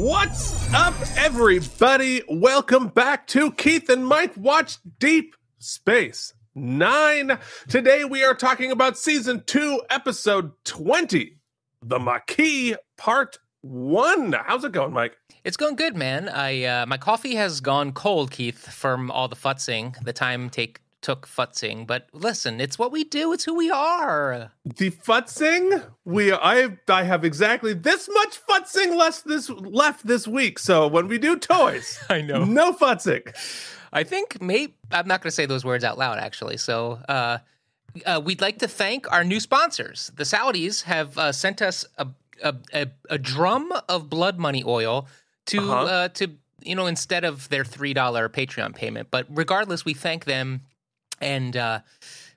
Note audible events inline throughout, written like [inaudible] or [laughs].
What's up, everybody? Welcome back to Keith and Mike Watch Deep Space Nine. Today we are talking about season two, episode 20, The Maquis, part one. How's it going, Mike? It's going good, man. I uh, my coffee has gone cold, Keith, from all the futzing, the time take took futzing. But listen, it's what we do. It's who we are. The futzing, we I I have exactly this much futzing less this left this week. So when we do toys, [laughs] I know no futzing. I think maybe I'm not going to say those words out loud, actually. So. Uh, uh, we'd like to thank our new sponsors. The Saudis have uh, sent us a, a, a, a, drum of blood money oil to uh-huh. uh, to you know instead of their three dollar Patreon payment. But regardless, we thank them, and uh,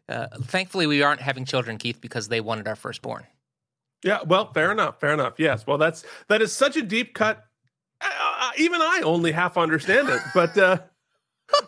uh, thankfully we aren't having children, Keith, because they wanted our firstborn. Yeah, well, fair enough, fair enough. Yes, well, that's that is such a deep cut. Uh, even I only half understand it, but uh,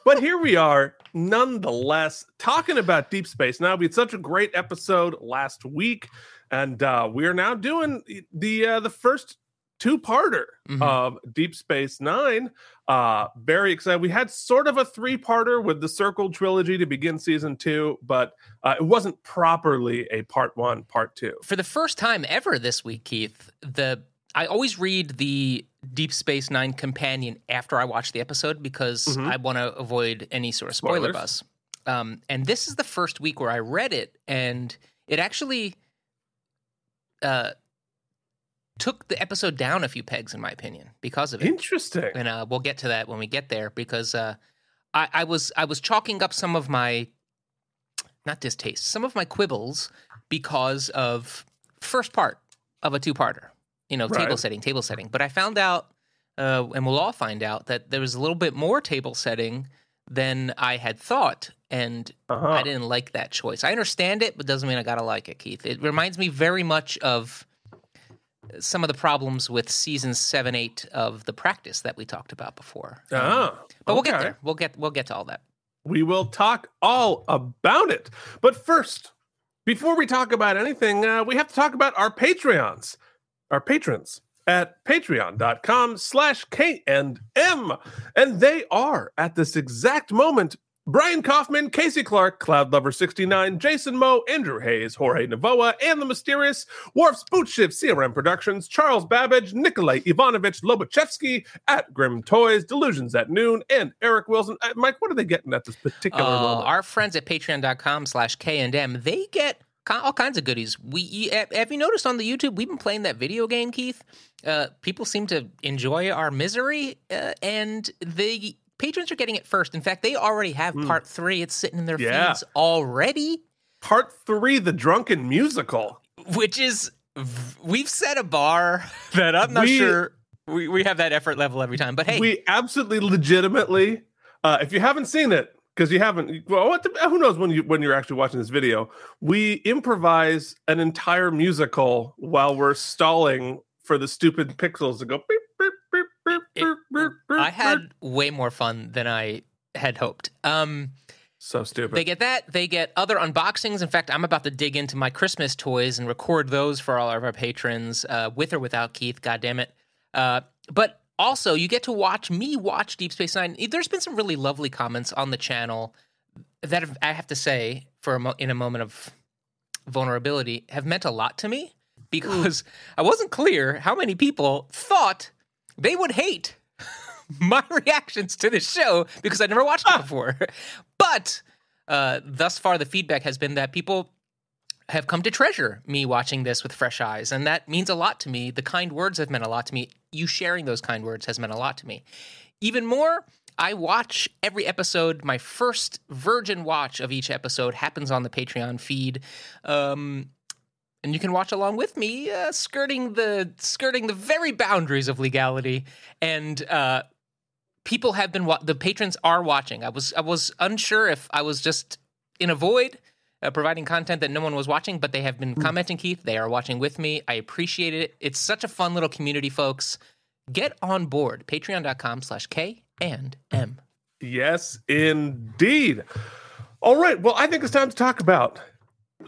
but here we are, nonetheless, talking about Deep Space. Now we had such a great episode last week, and uh, we are now doing the uh, the first two-parter mm-hmm. of Deep Space Nine. Uh, very excited. We had sort of a three-parter with the Circle trilogy to begin season two, but uh, it wasn't properly a part one, part two. For the first time ever this week, Keith, the I always read the Deep Space Nine companion after I watch the episode because mm-hmm. I want to avoid any sort of spoiler Spoilers. buzz. Um, and this is the first week where I read it, and it actually uh, took the episode down a few pegs, in my opinion, because of it. Interesting. And uh, we'll get to that when we get there, because uh, I, I, was I was chalking up some of my not distaste, some of my quibbles because of first part of a two-parter. You know, right. table setting, table setting. But I found out, uh, and we'll all find out, that there was a little bit more table setting than I had thought. And uh-huh. I didn't like that choice. I understand it, but doesn't mean I gotta like it, Keith. It reminds me very much of some of the problems with season seven, eight of the practice that we talked about before. Oh, um, but we'll get there. We'll get we'll get to all that. We will talk all about it. But first, before we talk about anything, uh, we have to talk about our Patreons, our patrons at patreon.com slash K and M. And they are at this exact moment Brian Kaufman, Casey Clark, Cloud Lover 69, Jason Moe, Andrew Hayes, Jorge Navoa, and the mysterious Worf's Boot Shift CRM Productions, Charles Babbage, Nikolai Ivanovich Lobachevsky at Grim Toys, Delusions at Noon, and Eric Wilson. Uh, Mike, what are they getting at this particular uh, moment? Our friends at patreon.com slash K and M, they get all kinds of goodies. We have you noticed on the YouTube we've been playing that video game, Keith? Uh, people seem to enjoy our misery, uh, and they patrons are getting it first. In fact, they already have mm. part three. It's sitting in their yeah. feeds already. Part three, the drunken musical, which is we've set a bar that I'm not we, sure we, we have that effort level every time. But hey, we absolutely legitimately. Uh, if you haven't seen it, because you haven't, well, what the, who knows when you when you're actually watching this video? We improvise an entire musical while we're stalling for the stupid pixels to go beep beep it, I had way more fun than I had hoped. Um, so stupid. They get that. They get other unboxings. In fact, I'm about to dig into my Christmas toys and record those for all of our patrons, uh, with or without Keith. God damn it. Uh, but also, you get to watch me watch Deep Space Nine. There's been some really lovely comments on the channel that have, I have to say, for a mo- in a moment of vulnerability, have meant a lot to me because I wasn't clear how many people thought they would hate [laughs] my reactions to this show because I'd never watched it before. [laughs] but uh, thus far, the feedback has been that people have come to treasure me watching this with fresh eyes. And that means a lot to me. The kind words have meant a lot to me. You sharing those kind words has meant a lot to me. Even more, I watch every episode. My first virgin watch of each episode happens on the Patreon feed. Um, and you can watch along with me, uh, skirting the skirting the very boundaries of legality. And uh, people have been wa- the patrons are watching. I was I was unsure if I was just in a void. Uh, providing content that no one was watching, but they have been hmm. commenting, Keith. They are watching with me. I appreciate it. It's such a fun little community, folks. Get on board. Patreon.com slash K and M. Yes, indeed. All right. Well, I think it's time to talk about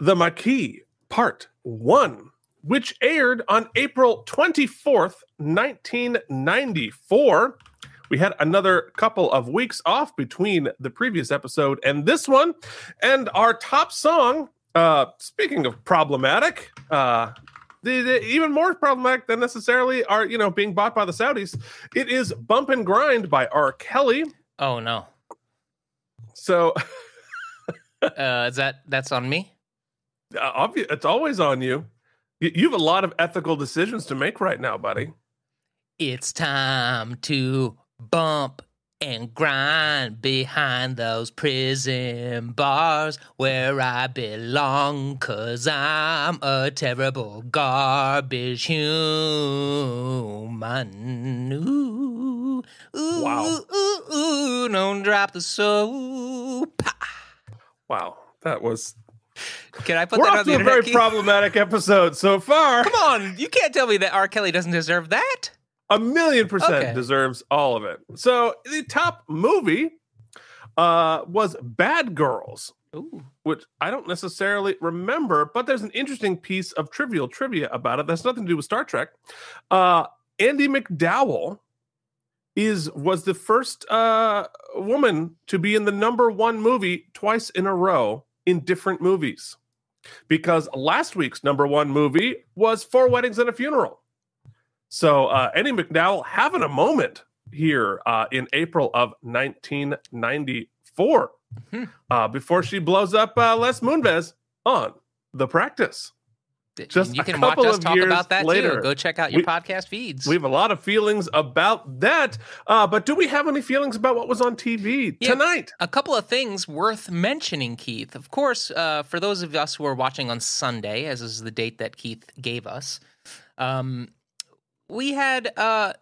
the Maquis part one. which aired on April 24th, 1994. We had another couple of weeks off between the previous episode and this one. And our top song, uh, speaking of problematic, uh, the, the, even more problematic than necessarily are you know being bought by the Saudis. It is "Bump and Grind" by R. Kelly. Oh no! So, [laughs] uh, is that that's on me? Uh, obvi- it's always on you. you. You have a lot of ethical decisions to make right now, buddy. It's time to bump and grind behind those prison bars where I belong. Cause I'm a terrible garbage human. Ooh, ooh, Wow. Ooh, ooh, don't drop the soap. Wow, that was. Can I put We're that on the a very Keith? problematic episode so far. Come on, you can't tell me that R. Kelly doesn't deserve that. A million percent Okay. deserves all of it. So the top movie uh, was Bad Girls. Ooh. which I don't necessarily remember, but there's an interesting piece of trivial trivia about it that's nothing to do with Star Trek. Uh, Andie MacDowell is was the first uh, woman to be in the number one movie twice in a row in different movies, because last week's number one movie was Four Weddings and a Funeral. So uh, Andie MacDowell having a moment here uh, in April of 1994 Hmm. uh, before she blows up uh, Les Moonves on The Practice. Just you a can watch us talk about that later. too. Go check out your We- podcast feeds. We have a lot of feelings about that. Uh, but do we have any feelings about what was on TV Yeah. tonight? a couple of things worth mentioning, Keith. Of course, uh, for those of us who are watching on Sunday, as is the date that Keith gave us, um, we had uh,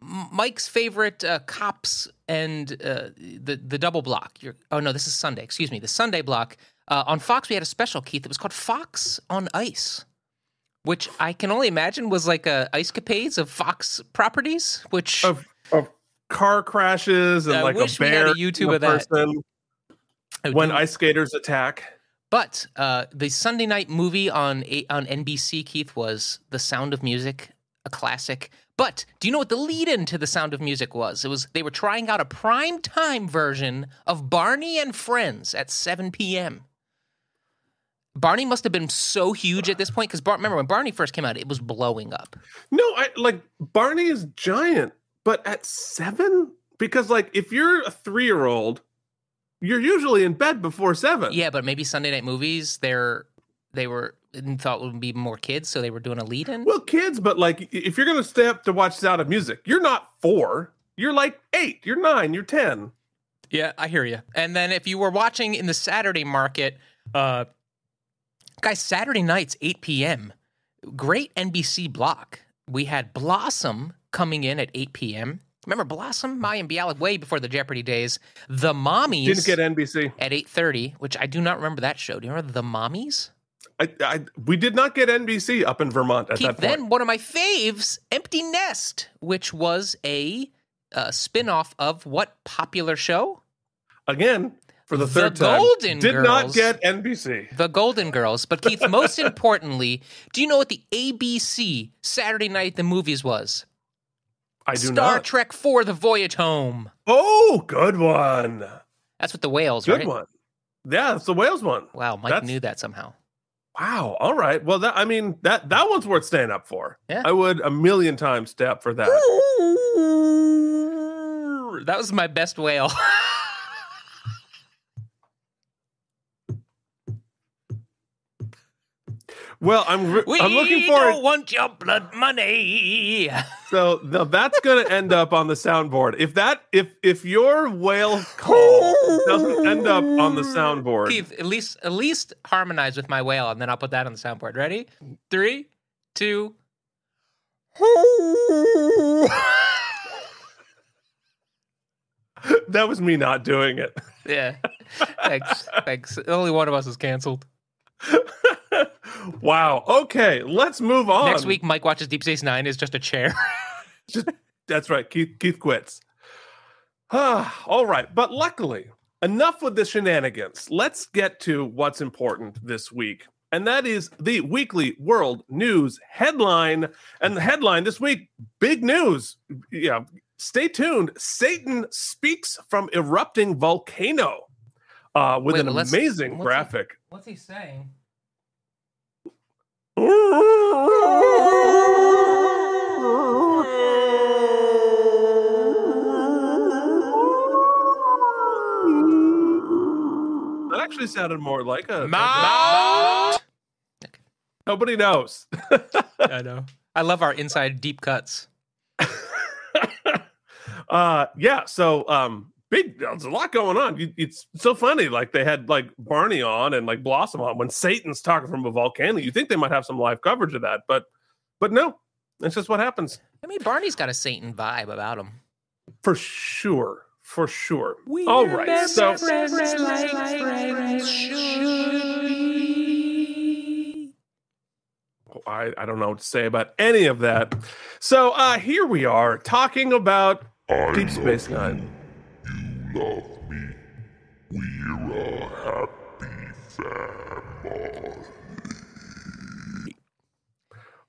Mike's favorite uh, cops and uh, the the double block. Your, oh no, this is Sunday. Excuse me, the Sunday block uh, on Fox. We had a special, Keith. It was called Fox on Ice. Which I can only imagine was like a ice capades of Fox properties, which Of, of car crashes and I like a bear a YouTube of that. person when ice skaters attack. But uh, the Sunday night movie on A- on NBC, Keith, was The Sound of Music, a classic. But do you know what the lead-in to The Sound of Music was? It was they were trying out a prime time version of Barney and Friends at 7 p.m. Barney must have been so huge at this point because Bar- remember when Barney first came out, it was blowing up. No, I like Barney is giant, but at seven? Because like if you're a three year old, you're usually in bed before seven. Yeah, but maybe Sunday night movies, they're they were thought would be more kids, so they were doing a lead-in. Well, kids, but like if you're gonna stay up to watch Sound of Music, you're not four. You're like eight. You're nine. You're ten. Yeah, I hear you. And then if you were watching in the Saturday market, uh, guys, Saturday nights, 8 p.m., great NBC block. We had Blossom coming in at 8 p.m. Remember Blossom, Mayim Bialik, way before the Jeopardy days. The Mommies Didn't get NBC. at 8.30, which I do not remember that show. Do you remember The Mommies? I, I we did not get NBC up in Vermont at that point. then one of my faves, Empty Nest, which was a uh, spin-off of what popular show? Again, for the The third time, Golden did not get NBC. The Golden Girls. But Keith, most [laughs] importantly, do you know what the ABC Saturday night the movies was? I do Star not. Trek for the Voyage Home. oh, good one. That's what the whales, Good right? one. Yeah, it's the whales one. Wow, Mike That's- knew that somehow. Wow. All right. Well, that I mean that that one's worth staying up for. Yeah. I would a million times stay up for that. That was my best whale. [laughs] Well, I'm re- we I'm looking don't want your blood money. So that's going to end up on the soundboard. If that if if your whale call doesn't end up on the soundboard, Keith, at least at least harmonize with my whale, and then I'll put that on the soundboard. Ready? Three, two. [laughs] that was me not doing it. Yeah. Thanks. Thanks. Only one of us is canceled. [laughs] wow. Okay, let's move on. Next week, Mike watches Deep Space Nine is just a chair. [laughs] That's right. Keith Keith quits. Ah, [sighs] all right. But luckily, enough with the shenanigans. Let's get to what's important this week. and that is the weekly world news headline. And the headline this week, big news. Yeah, stay tuned. Satan speaks from erupting volcano uh, with Wait, an well, amazing what's graphic. What's he saying? Actually sounded more like a Mount. Nobody knows. I know. I love our inside deep cuts. [laughs] uh yeah so um big there's a lot going on it's so funny like they had like barney on and like blossom on when satan's talking from a volcano you think they might have some live coverage of that but but no that's just what happens I mean, Barney's got a Satan vibe about him. for sure for sure. All right so I, I don't know what to say about any of that. So uh here we are talking about I deep space nine. You love me. We're a happy family.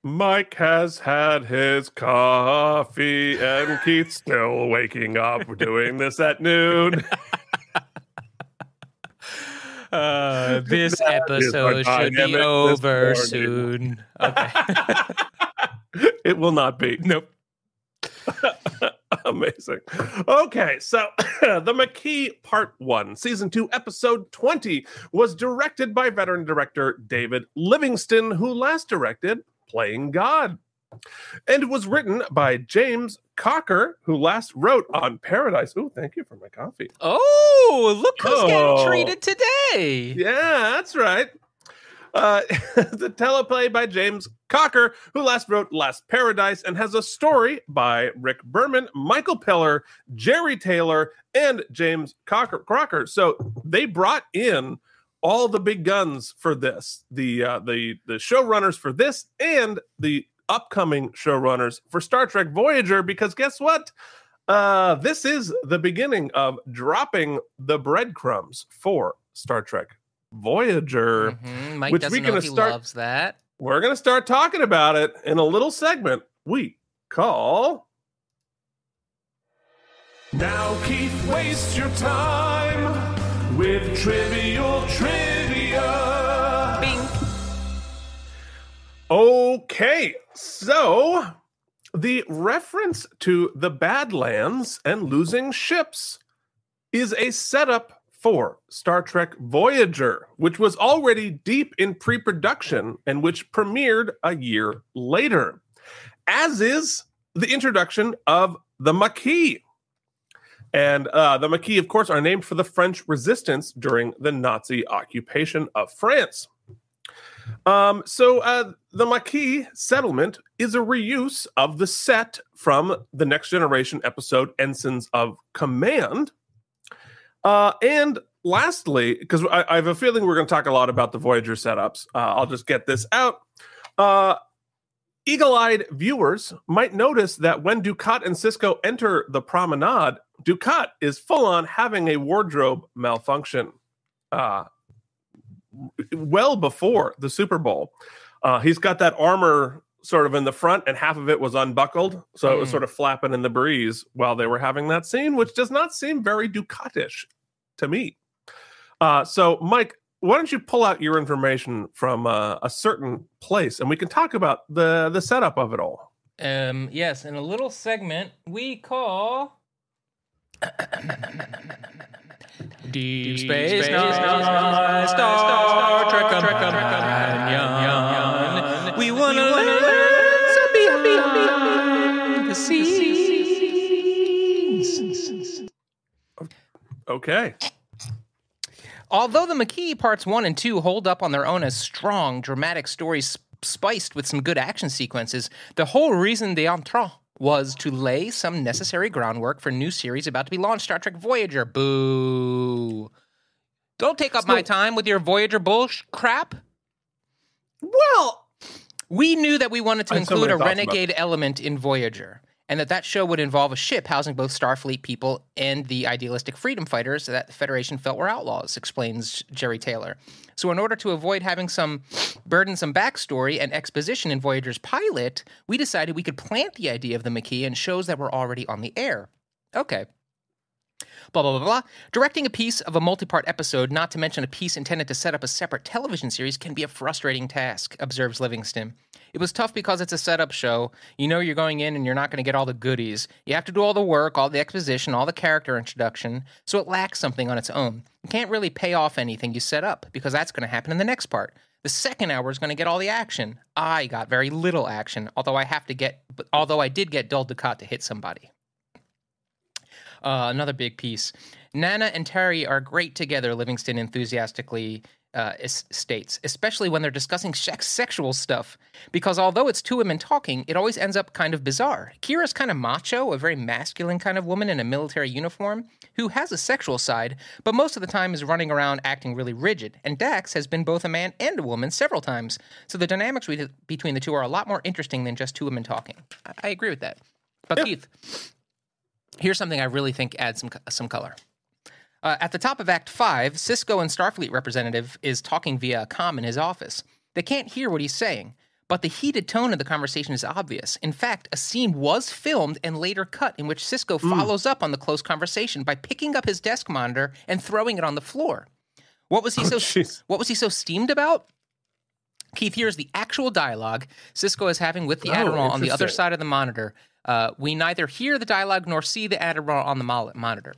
Mike has had his coffee and Keith's still waking up. We're doing this at noon. [laughs] Uh, this That episode should be over soon. [laughs] Okay. [laughs] it will not be. nope. Amazing. Okay, so [clears throat] The Maquis Part 1, Season 2, Episode 20, was directed by veteran director David Livingston, who last directed Playing God. And it was written by James Cocker, who last wrote on Paradise. Oh, thank you for my coffee. Oh, look who's Oh. getting treated today. Yeah, that's right. Uh, [laughs] the teleplay by James Cocker, who last wrote Last Paradise and has a story by Rick Berman, Michael Piller, Jeri Taylor, and James Cocker. Crocker. So they brought in all the big guns for this, the uh, the the showrunners for this, and the upcoming showrunners for Star Trek Voyager. Because guess what? Uh, this is the beginning of dropping the breadcrumbs for Star Trek Voyager. Mhm, Mike Which doesn't we know gonna start- loves that. We're going to start talking about it in a little segment we call. Now, Keith, waste your time with trivial trivia. Bing. Okay, so the reference to the Badlands and losing ships is a setup for Star Trek Voyager, which was already deep in pre production and which premiered a year later, as is the introduction of the Maquis. And uh, the Maquis, of course, are named for the French resistance during the Nazi occupation of France. Um, so uh, the Maquis settlement is a reuse of the set from the Next Generation episode Ensigns of Command. Uh, and lastly, because I, I have a feeling we're going to talk a lot about the Voyager setups, uh, I'll just get this out. Uh, Eagle eyed viewers might notice that when Dukat and Sisko enter the promenade, Dukat is full on having a wardrobe malfunction. Uh, well before the Super Bowl. Uh, he's got that armor sort of in the front, and half of it was unbuckled, so it was Mm. sort of flapping in the breeze while they were having that scene, which does not seem very Dukatish to me. Uh, so, Mike, why don't you pull out your information from uh, a certain place, and we can talk about the the setup of it all. Um, yes, in a little segment we call Deep Space Nine Star Trek Companion. We want to learn behind the scenes. Okay. Although the Maquis parts one and two hold up on their own as strong, dramatic stories spiced with some good action sequences, the whole reason they entrant was to lay some necessary groundwork for new series about to be launched Star Trek Voyager. Boo. Don't take up my time with your Voyager bullsh crap. Well, We knew that we wanted to so include a renegade element in Voyager. And that that show would involve a ship housing both Starfleet people and the idealistic freedom fighters that the Federation felt were outlaws, explains Jeri Taylor. So, in order to avoid having some burdensome backstory and exposition in Voyager's pilot, we decided we could plant the idea of the Maquis in shows that were already on the air. Okay. Blah, blah, blah, blah. Directing a piece of a multi part episode, not to mention a piece intended to set up a separate television series, can be a frustrating task, observes Livingston. It was tough because it's a setup show. You know you're going in and you're not going to get all the goodies. You have to do all the work, all the exposition, all the character introduction, so it lacks something on its own. You can't really pay off anything you set up because that's going to happen in the next part. The second hour is going to get all the action. I got very little action, although I have to get, although I did get Dukat to hit somebody. Uh, another big piece. Nana and Terry are great together, Livingston enthusiastically uh, states, especially when they're discussing sex- sexual stuff. Because although it's two women talking, it always ends up kind of bizarre. Kira's kind of macho, a very masculine kind of woman in a military uniform, who has a sexual side, but most of the time is running around acting really rigid. And Dax has been both a man and a woman several times. So the dynamics between the two are a lot more interesting than just two women talking. I, I agree with that. But yeah. Keith, here's something I really think adds some some color. Uh, at the top of Act 5, Sisko and Starfleet representative is talking via a comm in his office. They can't hear what he's saying, but the heated tone of the conversation is obvious. In fact, a scene was filmed and later cut in which Sisko mm. follows up on the close conversation by picking up his desk monitor and throwing it on the floor. What was he oh, so [laughs] geez. what was he so steamed about? Keith, here's the actual dialogue Sisko is having with the oh, Admiral on the other side of the monitor. Uh, we neither hear the dialogue nor see the Admiral on the monitor.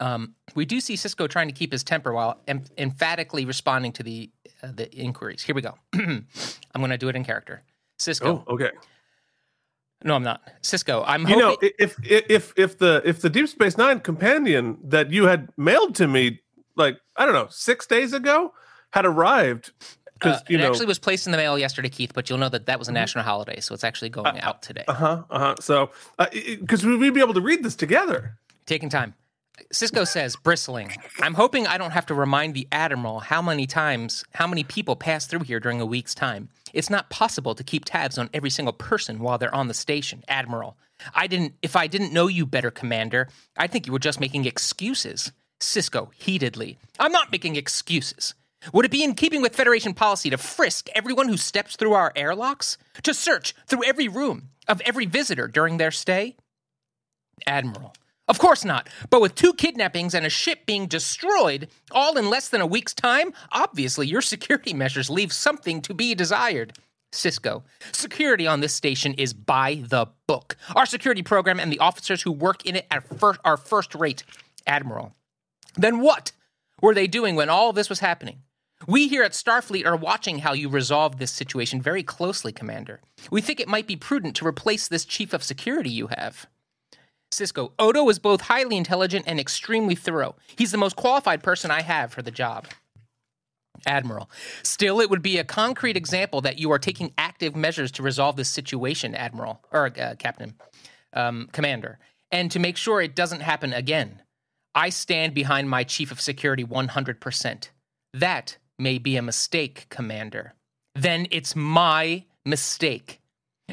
Um, we do see Sisko trying to keep his temper while em- emphatically responding to the uh, the inquiries. Here we go. [clears throat] I'm going to do it in character. Sisko. Oh, okay. No, I'm not. Cisco, I'm. You hoping- know, if if if the if the Deep Space Nine companion that you had mailed to me, like I don't know, six days ago, had arrived. Because uh, it know, actually was placed in the mail yesterday, Keith. But you'll know that that was a mm-hmm. national holiday, so it's actually going uh, out today. Uh huh. Uh huh. So, because uh, we'd be able to read this together. Taking time. Sisko says, bristling, I'm hoping I don't have to remind the Admiral how many times, how many people pass through here during a week's time. It's not possible to keep tabs on every single person while they're on the station, Admiral. I didn't, if I didn't know you better, Commander, I'd think you were just making excuses. Sisko, heatedly, I'm not making excuses. Would it be in keeping with Federation policy to frisk everyone who steps through our airlocks? To search through every room of every visitor during their stay? Admiral, of course not. But with two kidnappings and a ship being destroyed, all in less than a week's time, obviously your security [laughs] measures leave something to be desired. Sisko. security on this station is by the book. Our security program and the officers who work in it are first, are first rate. Admiral. Then what were they doing when all this was happening? We here at Starfleet are watching how you resolve this situation very closely, Commander. We think it might be prudent to replace this chief of security you have. Sisko, Odo is both highly intelligent and extremely thorough. He's the most qualified person I have for the job. Admiral. Still, it would be a concrete example that you are taking active measures to resolve this situation, Admiral, or uh, Captain, um, Commander, and to make sure it doesn't happen again. I stand behind my Chief of Security 100%. That may be a mistake, Commander. Then it's my mistake.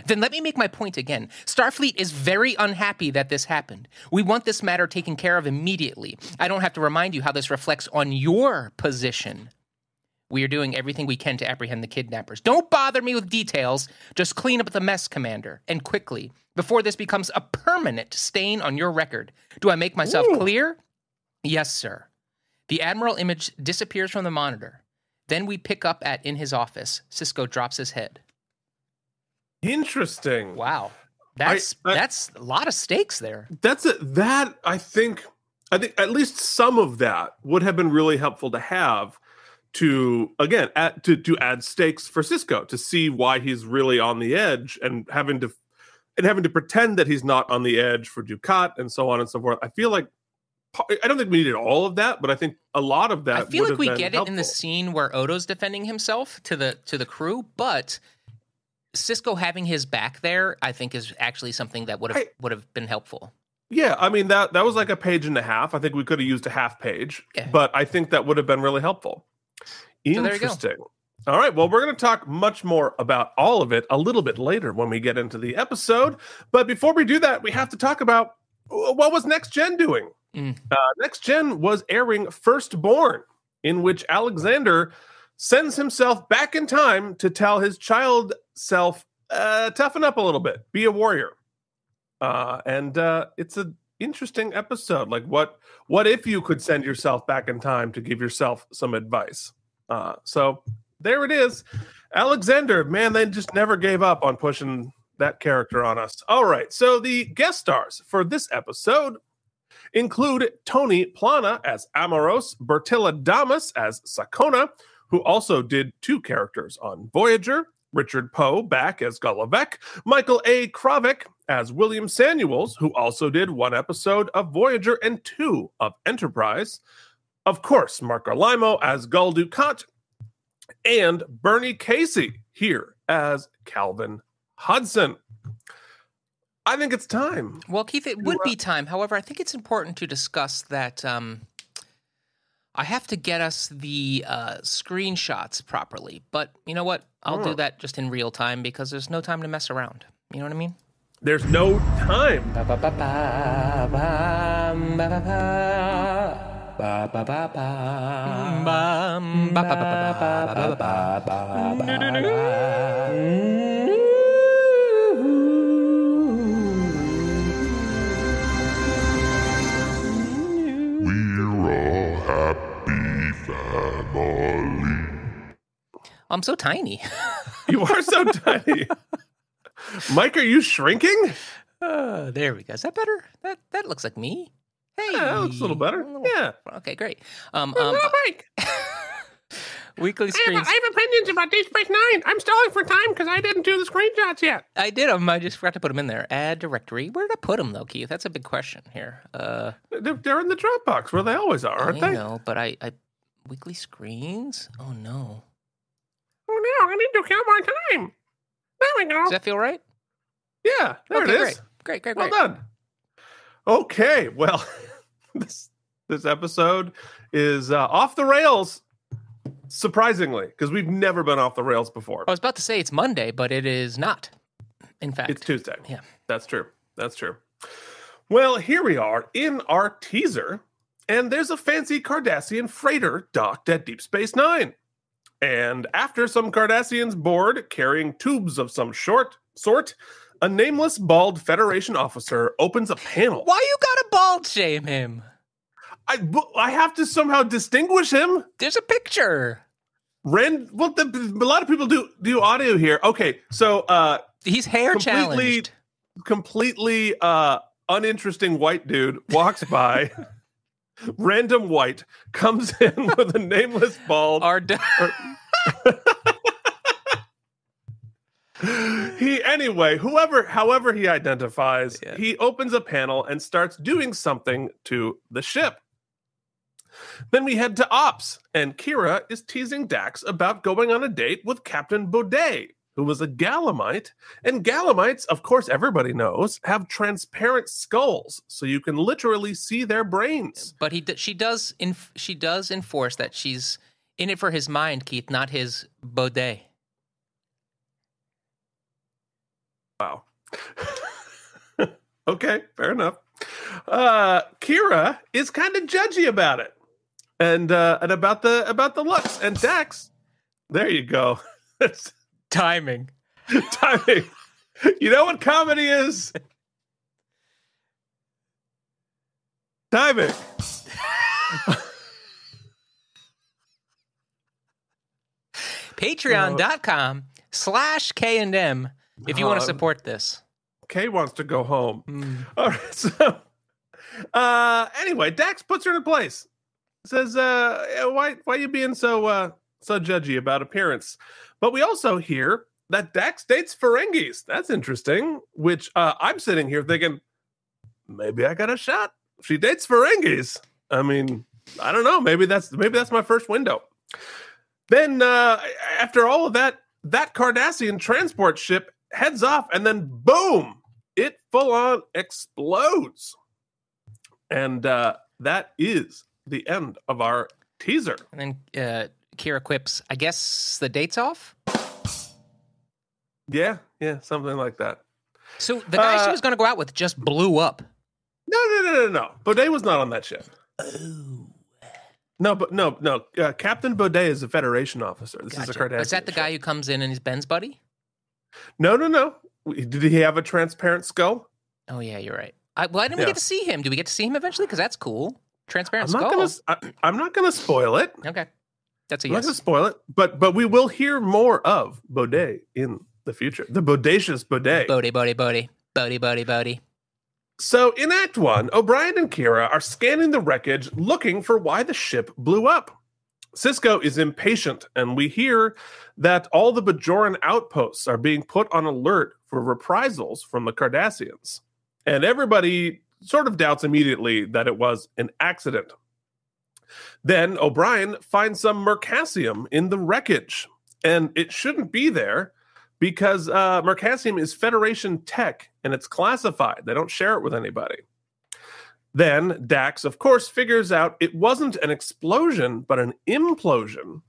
Then let me make my point again. Starfleet is very unhappy that this happened. We want this matter taken care of immediately. I don't have to remind you how this reflects on your position. We are doing everything we can to apprehend the kidnappers. Don't bother me with details. Just clean up the mess, Commander, and quickly, before this becomes a permanent stain on your record. Do I make myself Ooh. clear? Yes, sir. The Admiral image disappears from the monitor. Then we pick up at in his office. Sisko drops his head. Interesting. Wow. That's I, I, that's a lot of stakes there. That's it. That I think I think at least some of that would have been really helpful to have to again add, to to add stakes for Sisko to see why he's really on the edge and having to and having to pretend that he's not on the edge for Dukat and so on and so forth. I feel like I don't think we needed all of that, but I think a lot of that. I feel like we get helpful. it in the scene where Odo's defending himself to the to the crew, but Sisko having his back there, I think, is actually something that would have would have been helpful. Yeah, I mean that that was like a page and a half. I think we could have used a half page, yeah. but I think that would have been really helpful. Interesting. So All right. Well, we're going to talk much more about all of it a little bit later when we get into the episode. But before we do that, we have to talk about uh, what was Next Gen doing. Mm. Uh, Next Gen was airing Firstborn, in which Alexander sends himself back in time to tell his child self, uh, toughen up a little bit, be a warrior. Uh, and uh, it's an interesting episode. Like, what what if you could send yourself back in time to give yourself some advice? Uh, so there it is. Alexander, man, they just never gave up on pushing that character on us. All right. So the guest stars for this episode include Tony Plana as Amaros, Bertila Damas as Sakonna, who also did two characters on Voyager, Richard Poe back as Gul Evek, Michael A. Krawic as William Samuels, who also did one episode of Voyager and two of Enterprise. Of course, Marc Alaimo as Gul Dukat, and Bernie Casey here as Calvin Hudson. I think it's time. Well, Keith, it would be time. However, I think it's important to discuss that um, I have to get us the uh, screenshots properly. But you know what? I'll Oh. do that just in real time because there's no time to mess around. You know what I mean? There's no time. I'm so tiny. [laughs] You are so tiny. Mike, are you shrinking? Uh, there we go. Is that better? That that looks like me. Hey, Yeah, that looks a little better. Yeah. Okay, great. Um, um Mike. [laughs] weekly screens. I have opinions about Deep Space Nine. I'm stalling for time because I didn't do the screenshots yet. I did them. I just forgot to put them in there. Add directory. Where did I put them though, Keith? That's a big question here. Uh, They're, they're in the Dropbox where they always are, aren't I they? know, but I, I weekly screens. Oh no. I need to count my time. There we go. Does that feel right? Yeah, there okay, it is. great. Great, great, Well great. done. Okay, well, [laughs] this this episode is uh, off the rails, surprisingly, because we've never been off the rails before. I was about to say it's Monday, but it is not. In fact, It's Tuesday. Yeah. That's true. That's true. Well, here we are in our teaser, and there's a fancy Cardassian freighter docked at Deep Space Nine. And after some Cardassians board carrying tubes of some short sort, a nameless bald Federation officer opens a panel. why you gotta bald shame him? I, I have to somehow distinguish him. There's a picture. Rand, well, the, a lot of people do do audio here. Okay, so uh, He's hair Completely- challenged. completely uh uninteresting white dude walks by [laughs] random white comes [laughs] in with a nameless bald Our d- [laughs] he anyway whoever however he identifies Yeah. he opens a panel and starts doing something to the ship then we head to ops and kira is teasing dax about going on a date with captain boday who was a gallamite and gallamites of course everybody knows have transparent skulls so you can literally see their brains but he she does inf- she does enforce that she's in it for his mind, Keith, not his Boday. Wow. [laughs] okay, fair enough. Uh Kira is kind of judgy about it. And uh and about the about the looks. And Dax, there you go. [laughs] That's Timing. [laughs] timing. You know what comedy is? Timing. [laughs] Patreon.com slash K and M if you want to Um, support this. Kay wants to go home. [laughs] All right, so uh anyway, Dax puts her in place. Says, uh, "Yeah, why why you being so uh so judgy about appearance? But we also hear that Dax dates Ferengis. That's interesting. Which uh I'm sitting here thinking, maybe I got a shot. She dates Ferengis. I mean, I don't know. Maybe that's maybe that's my first window. Then uh after all of that, that Cardassian transport ship heads off, and then boom, it full on explodes. And uh, that is the end of our teaser. And then uh, Kira quips, I guess the date's off. Yeah, yeah, something like that. So the guy she Uh, was going to go out with just blew up. No, no, no, no, no. Boday was not on that ship. Oh, No, but no, no. Uh, Captain Boday is a Federation officer. This is a Kardashian. Is that the ship. guy who comes in and he's Ben's buddy? No, no, no. Did he have a transparent skull? Oh yeah, you're right. I, why didn't we get to see him? Do we get to see him eventually? Because that's cool. Transparent I'm not skull. gonna. I, I'm not gonna spoil it. Okay, that's a I'm not gonna spoil it. But but we will hear more of Boday in the future. The bodacious Boday. Bodie, Bodie, Bodie, Bodie, Bodie, Bodie. So in Act One, O'Brien and Kira are scanning the wreckage, looking for why the ship blew up. Sisko is impatient, and we hear that all the Bajoran outposts are being put on alert for reprisals from the Cardassians. And everybody sort of doubts immediately that it was an accident. Then O'Brien finds some mercassium in the wreckage, and it shouldn't be there because uh, mercassium is Federation tech and it's classified. They don't share it with anybody. Then Dax, of course, figures out it wasn't an explosion, but an implosion.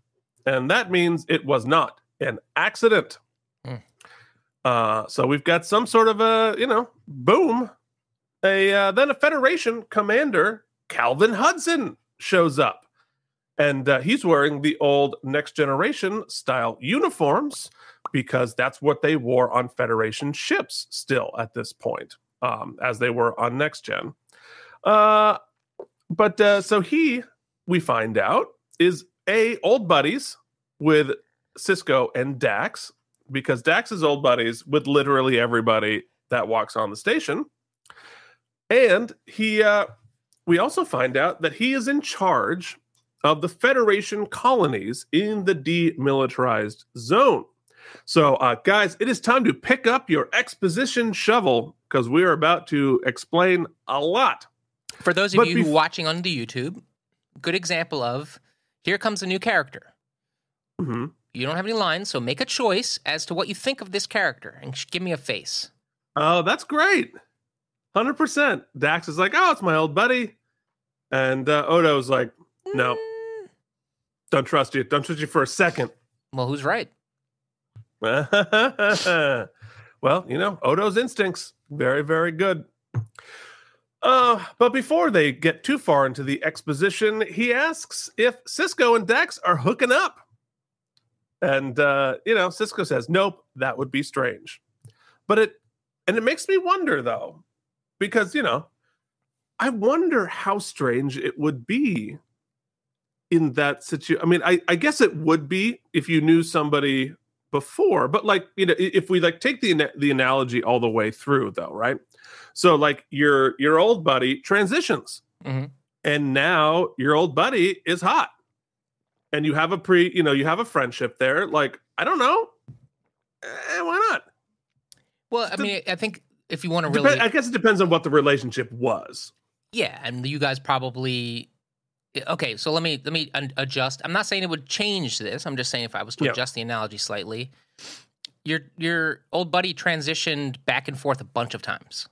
And that means it was not an accident. Hmm. Uh, so we've got some sort of a, you know, boom. A uh, then a Federation commander, Calvin Hudson, shows up, and uh, he's wearing the old Next Generation style uniforms because that's what they wore on Federation ships still at this point, um, as they were on Next Gen. Uh, but uh, so he, we find out, is a old buddies with Sisko and Dax because Dax is old buddies with literally everybody that walks on the station. And he, uh, we also find out that he is in charge of the Federation colonies in the demilitarized zone. So, uh, guys, it is time to pick up your exposition shovel because we are about to explain a lot. For those of But you bef- watching on the YouTube, good example of here comes a new character. Mhm. You don't have any lines, so make a choice as to what you think of this character and give me a face. Oh, that's great. 100%. Dax is like, oh, it's my old buddy. And uh, Odo's like, no, Mm, don't trust you. Don't trust you for a second. Well, who's right? [laughs] well, you know, Odo's instincts, very, very good. Uh, but before they get too far into the exposition, he asks if Sisko and Dax are hooking up. And uh, you know, Sisko says, Nope, that would be strange. But it and it makes me wonder though, because you know, I wonder how strange it would be in that situation. I mean, I, I guess it would be if you knew somebody before, but like you know, if we like take the the analogy all the way through, though, right? So like your your old buddy transitions, Mhm. and now your old buddy is hot, and you have a pre, you know, you have a friendship there. Like I don't know, eh, why not? Well, I mean, I think if you want to really, I guess it depends on what the relationship was. yeah, and you guys probably. Okay, so let me let me adjust. I'm not saying it would change this. I'm just saying if I was to Yeah. adjust the analogy slightly, your your old buddy transitioned back and forth a bunch of times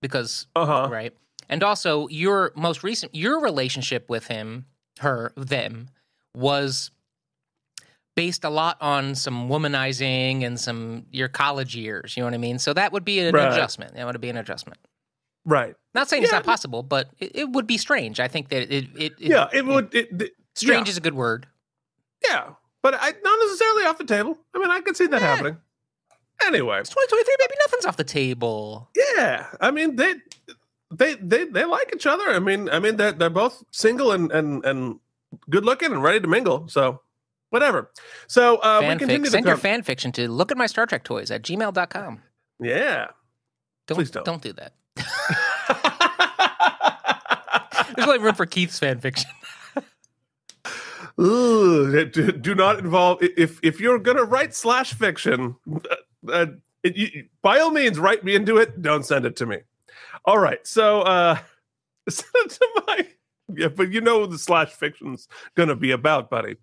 because Uh huh. right? And also, your most recent your relationship with him, her, them, was based a lot on some womanizing and some your college years. You know what I mean? So that would be an Right. adjustment. That would be an adjustment. Right. Not saying it's not possible, but it, it would be strange. I think that it, it, it Yeah. It would. It, strange yeah. is a good word. Yeah, but I not necessarily off the table. I mean, I could see that Yeah. happening. Anyway, It's 2023, Maybe Nothing's off the table. yeah. I mean, they they they they like each other. I mean, I mean they're they're both single and and and good looking and ready to mingle. So whatever. So uh, we continue to Send your fan fiction to look at my Star Trek toys at gmail.com. Yeah. Don't, Please don't. Don't do that. There's only room for Keith's fan fiction. Ooh, do, not involve if if you're gonna write slash fiction uh, it, you, by all means write me into it. Don't send it to me. All right so uh [laughs] send it to my yeah but you know what the slash fiction's gonna be about buddy.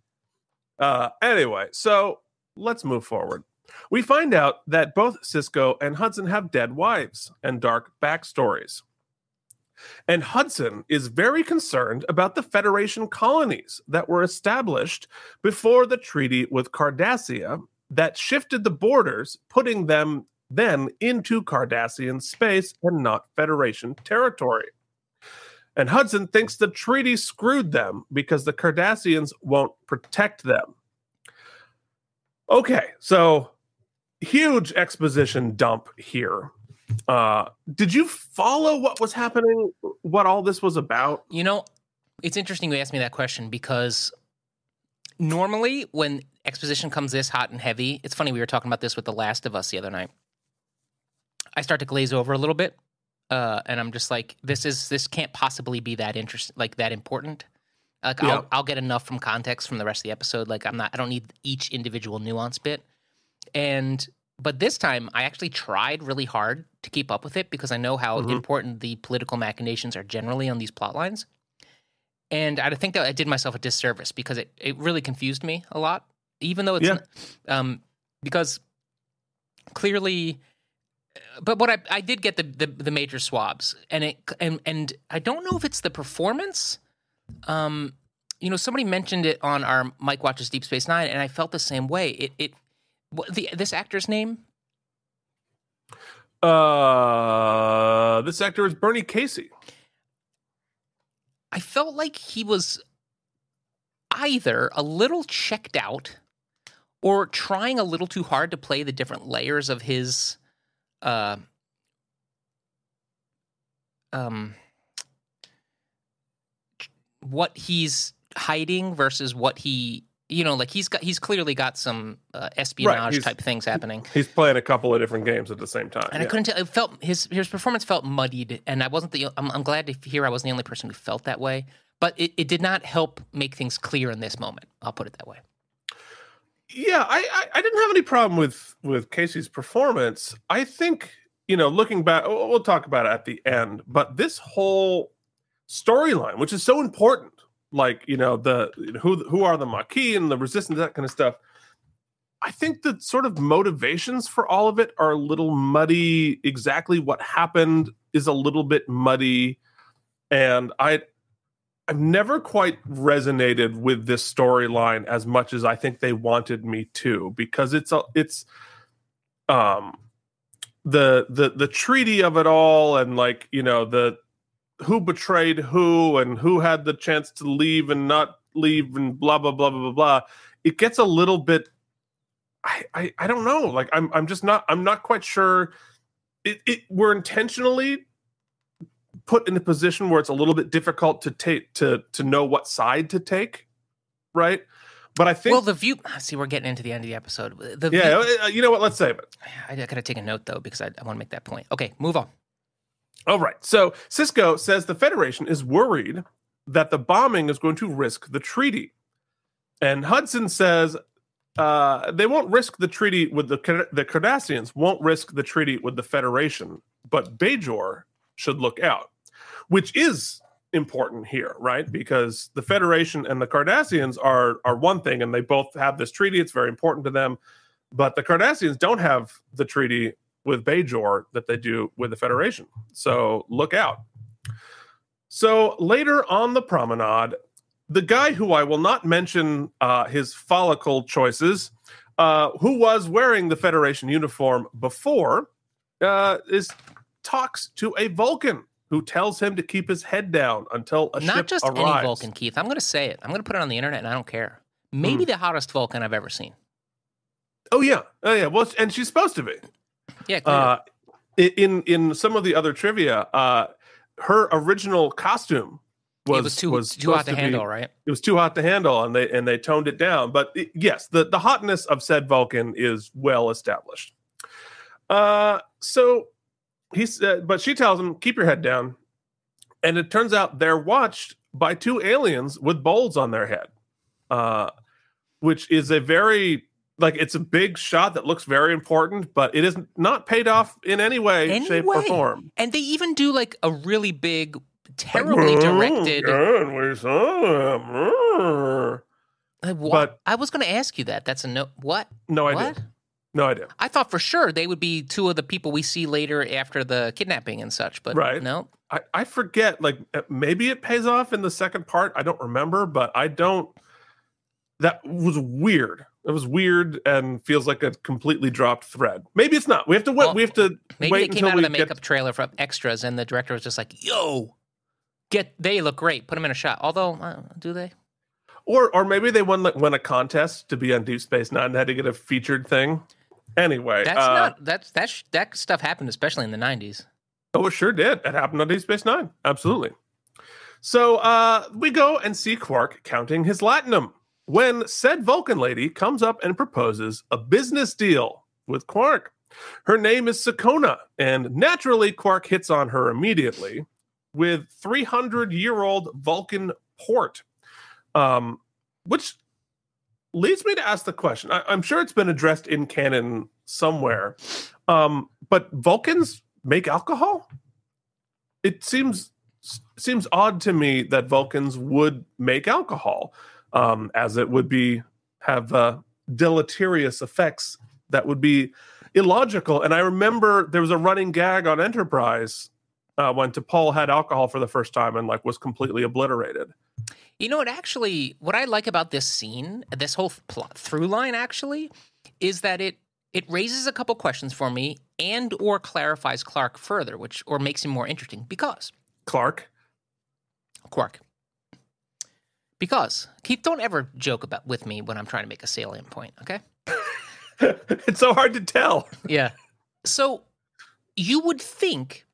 Uh anyway so let's move forward we find out that both sisko and hudson have dead wives and dark backstories And Hudson is very concerned about the Federation colonies that were established before the treaty with Cardassia that shifted the borders, putting them then into Cardassian space and not Federation territory. And Hudson thinks the treaty screwed them because the Cardassians won't protect them. Okay, so huge exposition dump here. Uh, did you follow what was happening? What all this was about? You know, it's interesting you asked me that question because normally when exposition comes this hot and heavy, it's funny we were talking about this with The Last of Us the other night. I start to glaze over a little bit, uh, and I'm just like, this is this can't possibly be that interesting, like that important. Like Yeah. I'll I'll get enough from context from the rest of the episode. Like I'm not I don't need each individual nuance bit. And but this time I actually tried really hard to keep up with it because I know how Mhm. important the political machinations are generally on these plot lines. And I think that I did myself a disservice because it, it really confused me a lot. Even though it's Yeah. um because clearly but what I, I did get the, the the major swabs and it and and I don't know if it's the performance um you know somebody mentioned it on our Mike watches Deep Space 9 and I felt the same way it it what, the this actor's name Uh, this actor is Bernie Casey. I felt like he was either a little checked out or trying a little too hard to play the different layers of his uh um what he's hiding versus what he you know like he's got he's clearly got some uh, espionage he's- type things happening He's playing a couple of different games at the same time. and I couldn't tell. It felt his his performance felt muddied, and I wasn't the. I'm, I'm glad to hear I wasn't the only person who felt that way. But it, it did not help make things clear in this moment. I'll put it that way. Yeah, I, I I didn't have any problem with with Casey's performance. I think you know, looking back, we'll we'll talk about it at the end. But this whole storyline, which is so important, like you know, the who who are the Maquis and the Resistance, that kind of stuff. I think the sort of motivations for all of it are a little muddy. Exactly what happened is a little bit muddy, and I I've never quite resonated with this storyline as much as I think they wanted me to because it's a it's um the the the treaty of it all and like you know the who betrayed who and who had the chance to leave and not leave and blah blah blah blah blah blah it gets a little bit I, I I don't know like I'm I'm just not I'm not quite sure it, it we're intentionally put in a position where it's a little bit difficult to take to to know what side to take, right? But I think well, the view. See, we're getting into the end of the episode. The yeah, view- uh, you know what? Let's save it. I, I gotta take a note though because I, I want to make that point. Okay, move on. All right. So Sisko says the Federation is worried that the bombing is going to risk the treaty, and Hudson says uh, they won't risk the treaty with the the Cardassians won't risk the treaty with the Federation, but Bajor should look out, which is important here, right? Because the Federation and the Cardassians are are one thing, and they both have this treaty. It's very important to them, but the Cardassians don't have the treaty with Bajor that they do with the Federation. So look out. So later on the promenade, the guy who I will not mention uh, his follicle choices, uh, who was wearing the Federation uniform before, uh, is talks to a Vulcan who tells him to keep his head down until a Not just arrives. any Vulcan, Keith. I'm gonna say it. I'm gonna put it on the internet, and I don't care. Maybe Hmm. the hottest Vulcan I've ever seen. Oh yeah, oh yeah. Well, and she's supposed to be. Yeah. Uh, in in some of the other trivia, uh, her original costume was it was too was too hot to be- handle, right? It was too hot to handle, and they and they toned it down. But i- yes, the the hotness of said Vulcan is well established. Uh, so he said, but she tells him, "Keep your head down," and it turns out they're watched by two aliens with bowls on their head, uh, which is a very like it's a big shot that looks very important, but it is not paid off in any way, Any shape, or form. And they even do like a really big, terribly directed. Oh, God, we saw them. Uh, But- I was going to ask you that. That's a no. What? No idea. what? No idea. I thought for sure they would be two of the people we see later after the kidnapping and such, but Right. no. I, I forget. Like uh, maybe it pays off in the second part. I don't remember, but I don't. That was weird. It was weird and feels like a completely dropped thread. Maybe it's not. We have to wait. Well, we have to Maybe wait they came out of the makeup trailer for extras, and the director was just like, "Yo, get they look great. Put them in a shot." Although, uh, do they? or or maybe they won like won a contest to be on Deep Space Nine and had to get a featured thing. Anyway, That's uh, not that's that's that stuff happened, especially in the '90s. Oh, it sure did. It happened on Deep Space Nine. Absolutely. So uh, we go and see Quark counting his latinum when said Vulcan lady comes up and proposes a business deal with Quark. Her name is Sakonna, and naturally, Quark hits on her immediately with 300 year old Vulcan port, um, which leads me to ask the question. I, I'm sure it's been addressed in canon somewhere, um, but Vulcans make alcohol? It seems seems odd to me that Vulcans would make alcohol, um, as it would be have uh, deleterious effects that would be illogical. And I remember there was a running gag on Enterprise uh, when T'Pol had alcohol for the first time and like was completely obliterated. You know what? Actually, what I like about this scene, this whole plot through line, actually, is that it it raises a couple questions for me and or clarifies Clark further, which or makes him more interesting. Because Clark, Quark. Because Keith, don't ever joke about with me when I'm trying to make a salient point. Okay. [laughs] it's so hard to tell. [laughs] Yeah. So you would think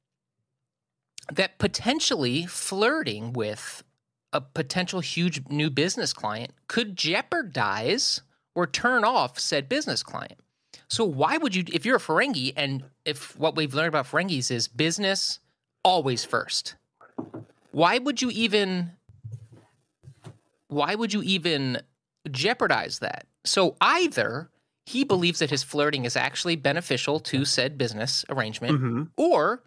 that potentially flirting with a potential huge new business client could jeopardize or turn off said business client. So why would you if you're a Ferengi and if what we've learned about Ferengis is business always first. Why would you even why would you even jeopardize that? So either he believes that his flirting is actually beneficial to said business arrangement, hmm or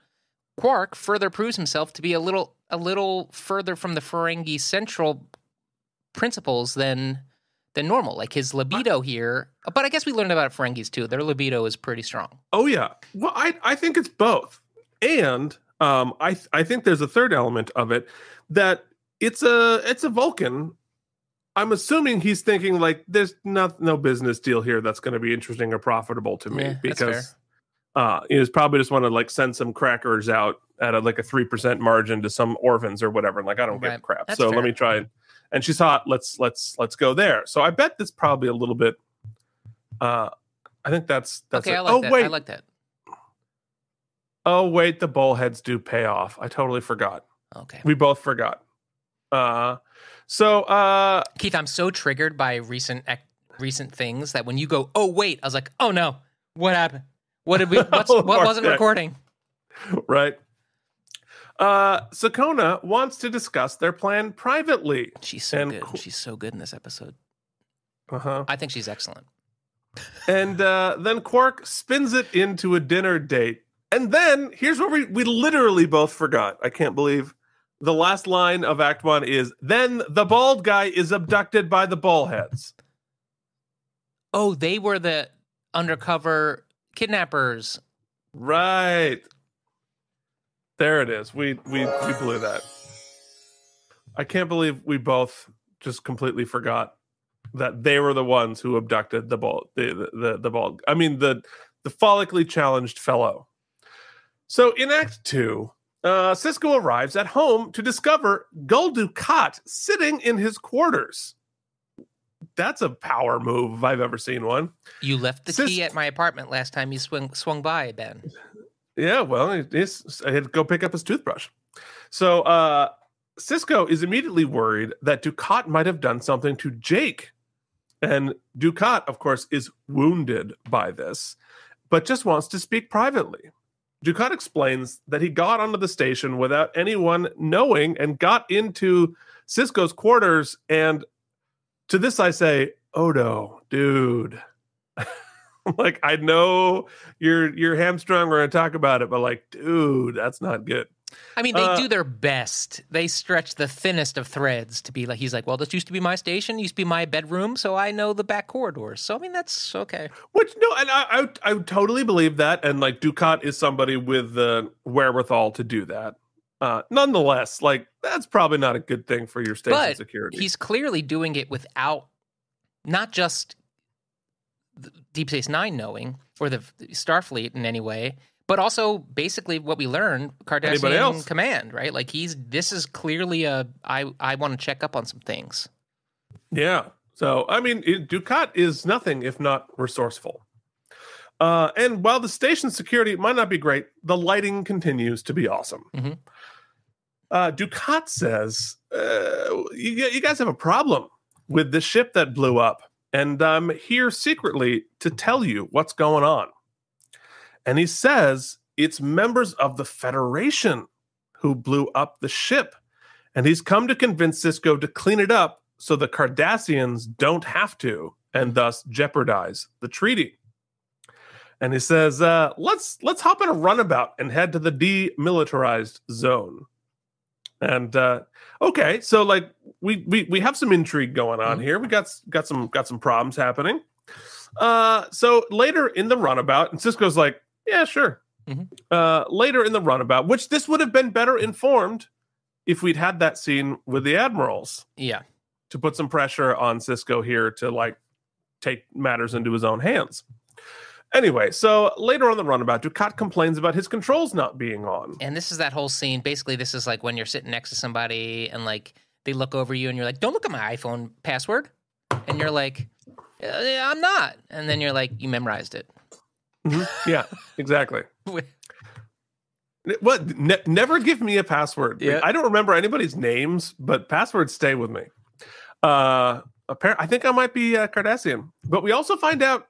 Quark further proves himself to be a little a little further from the Ferengi central principles than than normal. Like his libido here, but I guess we learned about Ferengis too. Their libido is pretty strong. Oh yeah. Well, I I think it's both, and um, I I think there's a third element of it that it's a it's a Vulcan. I'm assuming he's thinking like there's not no business deal here that's going to be interesting or profitable to me Yeah, because uh, he was probably just want to like send some crackers out at a, like a three percent margin to some orphans or whatever. And like I don't Right. get crap, That's so fair. let me try. it. And she's hot. Let's let's let's go there. So I bet that's probably a little bit. Uh, I think that's that's. okay, it. I like oh that. wait, I like that. Oh wait, the bullheads do pay off. I totally forgot. Okay. We both forgot. Uh so uh Keith, I'm so triggered by recent ac- recent things that when you go, "Oh wait," I was like, "Oh no, what happened? What did we? [laughs] What's, Oh, what wasn't recording?" right. Uh Sakonna wants to discuss their plan privately. She's so And good. She's so good in this episode. Uh-huh. I think she's excellent. And uh then Quark spins it into a dinner date. And then here's where we we literally both forgot. I can't believe the last line of Act 1 is then the bald guy is abducted by the bullheads. [laughs] Oh, they were the undercover kidnappers. Right. There it is. We we we blew that. I can't believe we both just completely forgot that they were the ones who abducted the ball the the the, the ball. I mean the the follically challenged fellow. So in Act Two, uh, Sisko arrives at home to discover Gul Dukat sitting in his quarters. That's a power move if I've ever seen one. You left the Sis- key at my apartment last time you swung swung by, Ben. Yeah, well, is, I had to go pick up his toothbrush. So uh, Sisko is immediately worried that Dukat might have done something to Jake. And Dukat, of course, is wounded by this, but just wants to speak privately. Dukat explains that he got onto the station without anyone knowing and got into Sisko's quarters. And to this, I say, Odo, dude. [laughs] like, I know you're you're hamstrung. We're gonna talk about it, but like, dude, that's not good. I mean, they Uh, do their best. They stretch the thinnest of threads to be like, he's like, well, this used to be my station, used to be my bedroom, so I know the back corridors. So, I mean, that's okay. Which no, and I I, I totally believe that, and like Dukat is somebody with the wherewithal to do that. Uh, nonetheless, like that's probably not a good thing for your station But security. He's clearly doing it without not just Deep Space Nine knowing or the Starfleet in any way, but also basically what we learned Cardassian command, right? Like he's this is clearly a I I want to check up on some things. Yeah. So, I mean, it, Dukat is nothing if not resourceful. Uh, and while the station security might not be great, the lighting continues to be awesome. Mhm. Uh, Dukat says, uh, you, you guys have a problem with the ship that blew up, and I'm here secretly to tell you what's going on. And he says it's members of the Federation who blew up the ship, and he's come to convince Sisko to clean it up so the Cardassians don't have to, and thus jeopardize the treaty. And he says, uh, "Let's let's hop in a runabout and head to the demilitarized zone." And uh, okay, so like we we we have some intrigue going on Mhm. here. We got got some got some problems happening. Uh, so later in the runabout, and Sisko's like, "Yeah, sure." Mhm. Uh, later in the runabout, which this would have been better informed if we'd had that scene with the admirals Yeah. to put some pressure on Sisko here to like take matters into his own hands. Anyway, so later on the runabout, Dukat complains about his controls not being on. And this is that whole scene. Basically, this is like when you're sitting next to somebody and like they look over you and you're like, "Don't look at my iPhone password," and you're like, "Uh, yeah, "I'm not," and then you're like, "You memorized it." Mhm. Yeah, exactly. [laughs] What? Ne- never give me a password. Yeah. I don't remember anybody's names, but passwords stay with me. Uh, apparently, I think I might be a Cardassian, but we also find out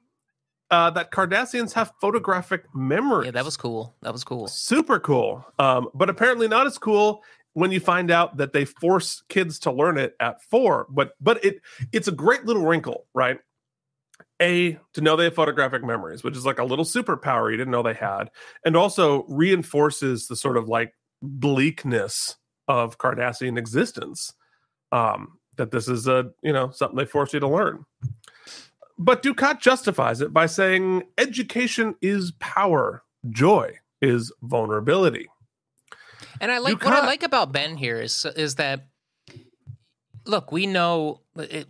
uh, that Cardassians have photographic memory. yeah, that was cool. That was cool. super cool. Um, but apparently not as cool when you find out that they force kids to learn it at four. But but it it's a great little wrinkle, right? A to know they have photographic memories, which is like a little superpower you didn't know they had, and also reinforces the sort of like bleakness of Cardassian existence. Um, that this is a you know something they force you to learn. But Dukat justifies it by saying education is power, joy is vulnerability. And I like what I like about Ben here is is that look, we know it,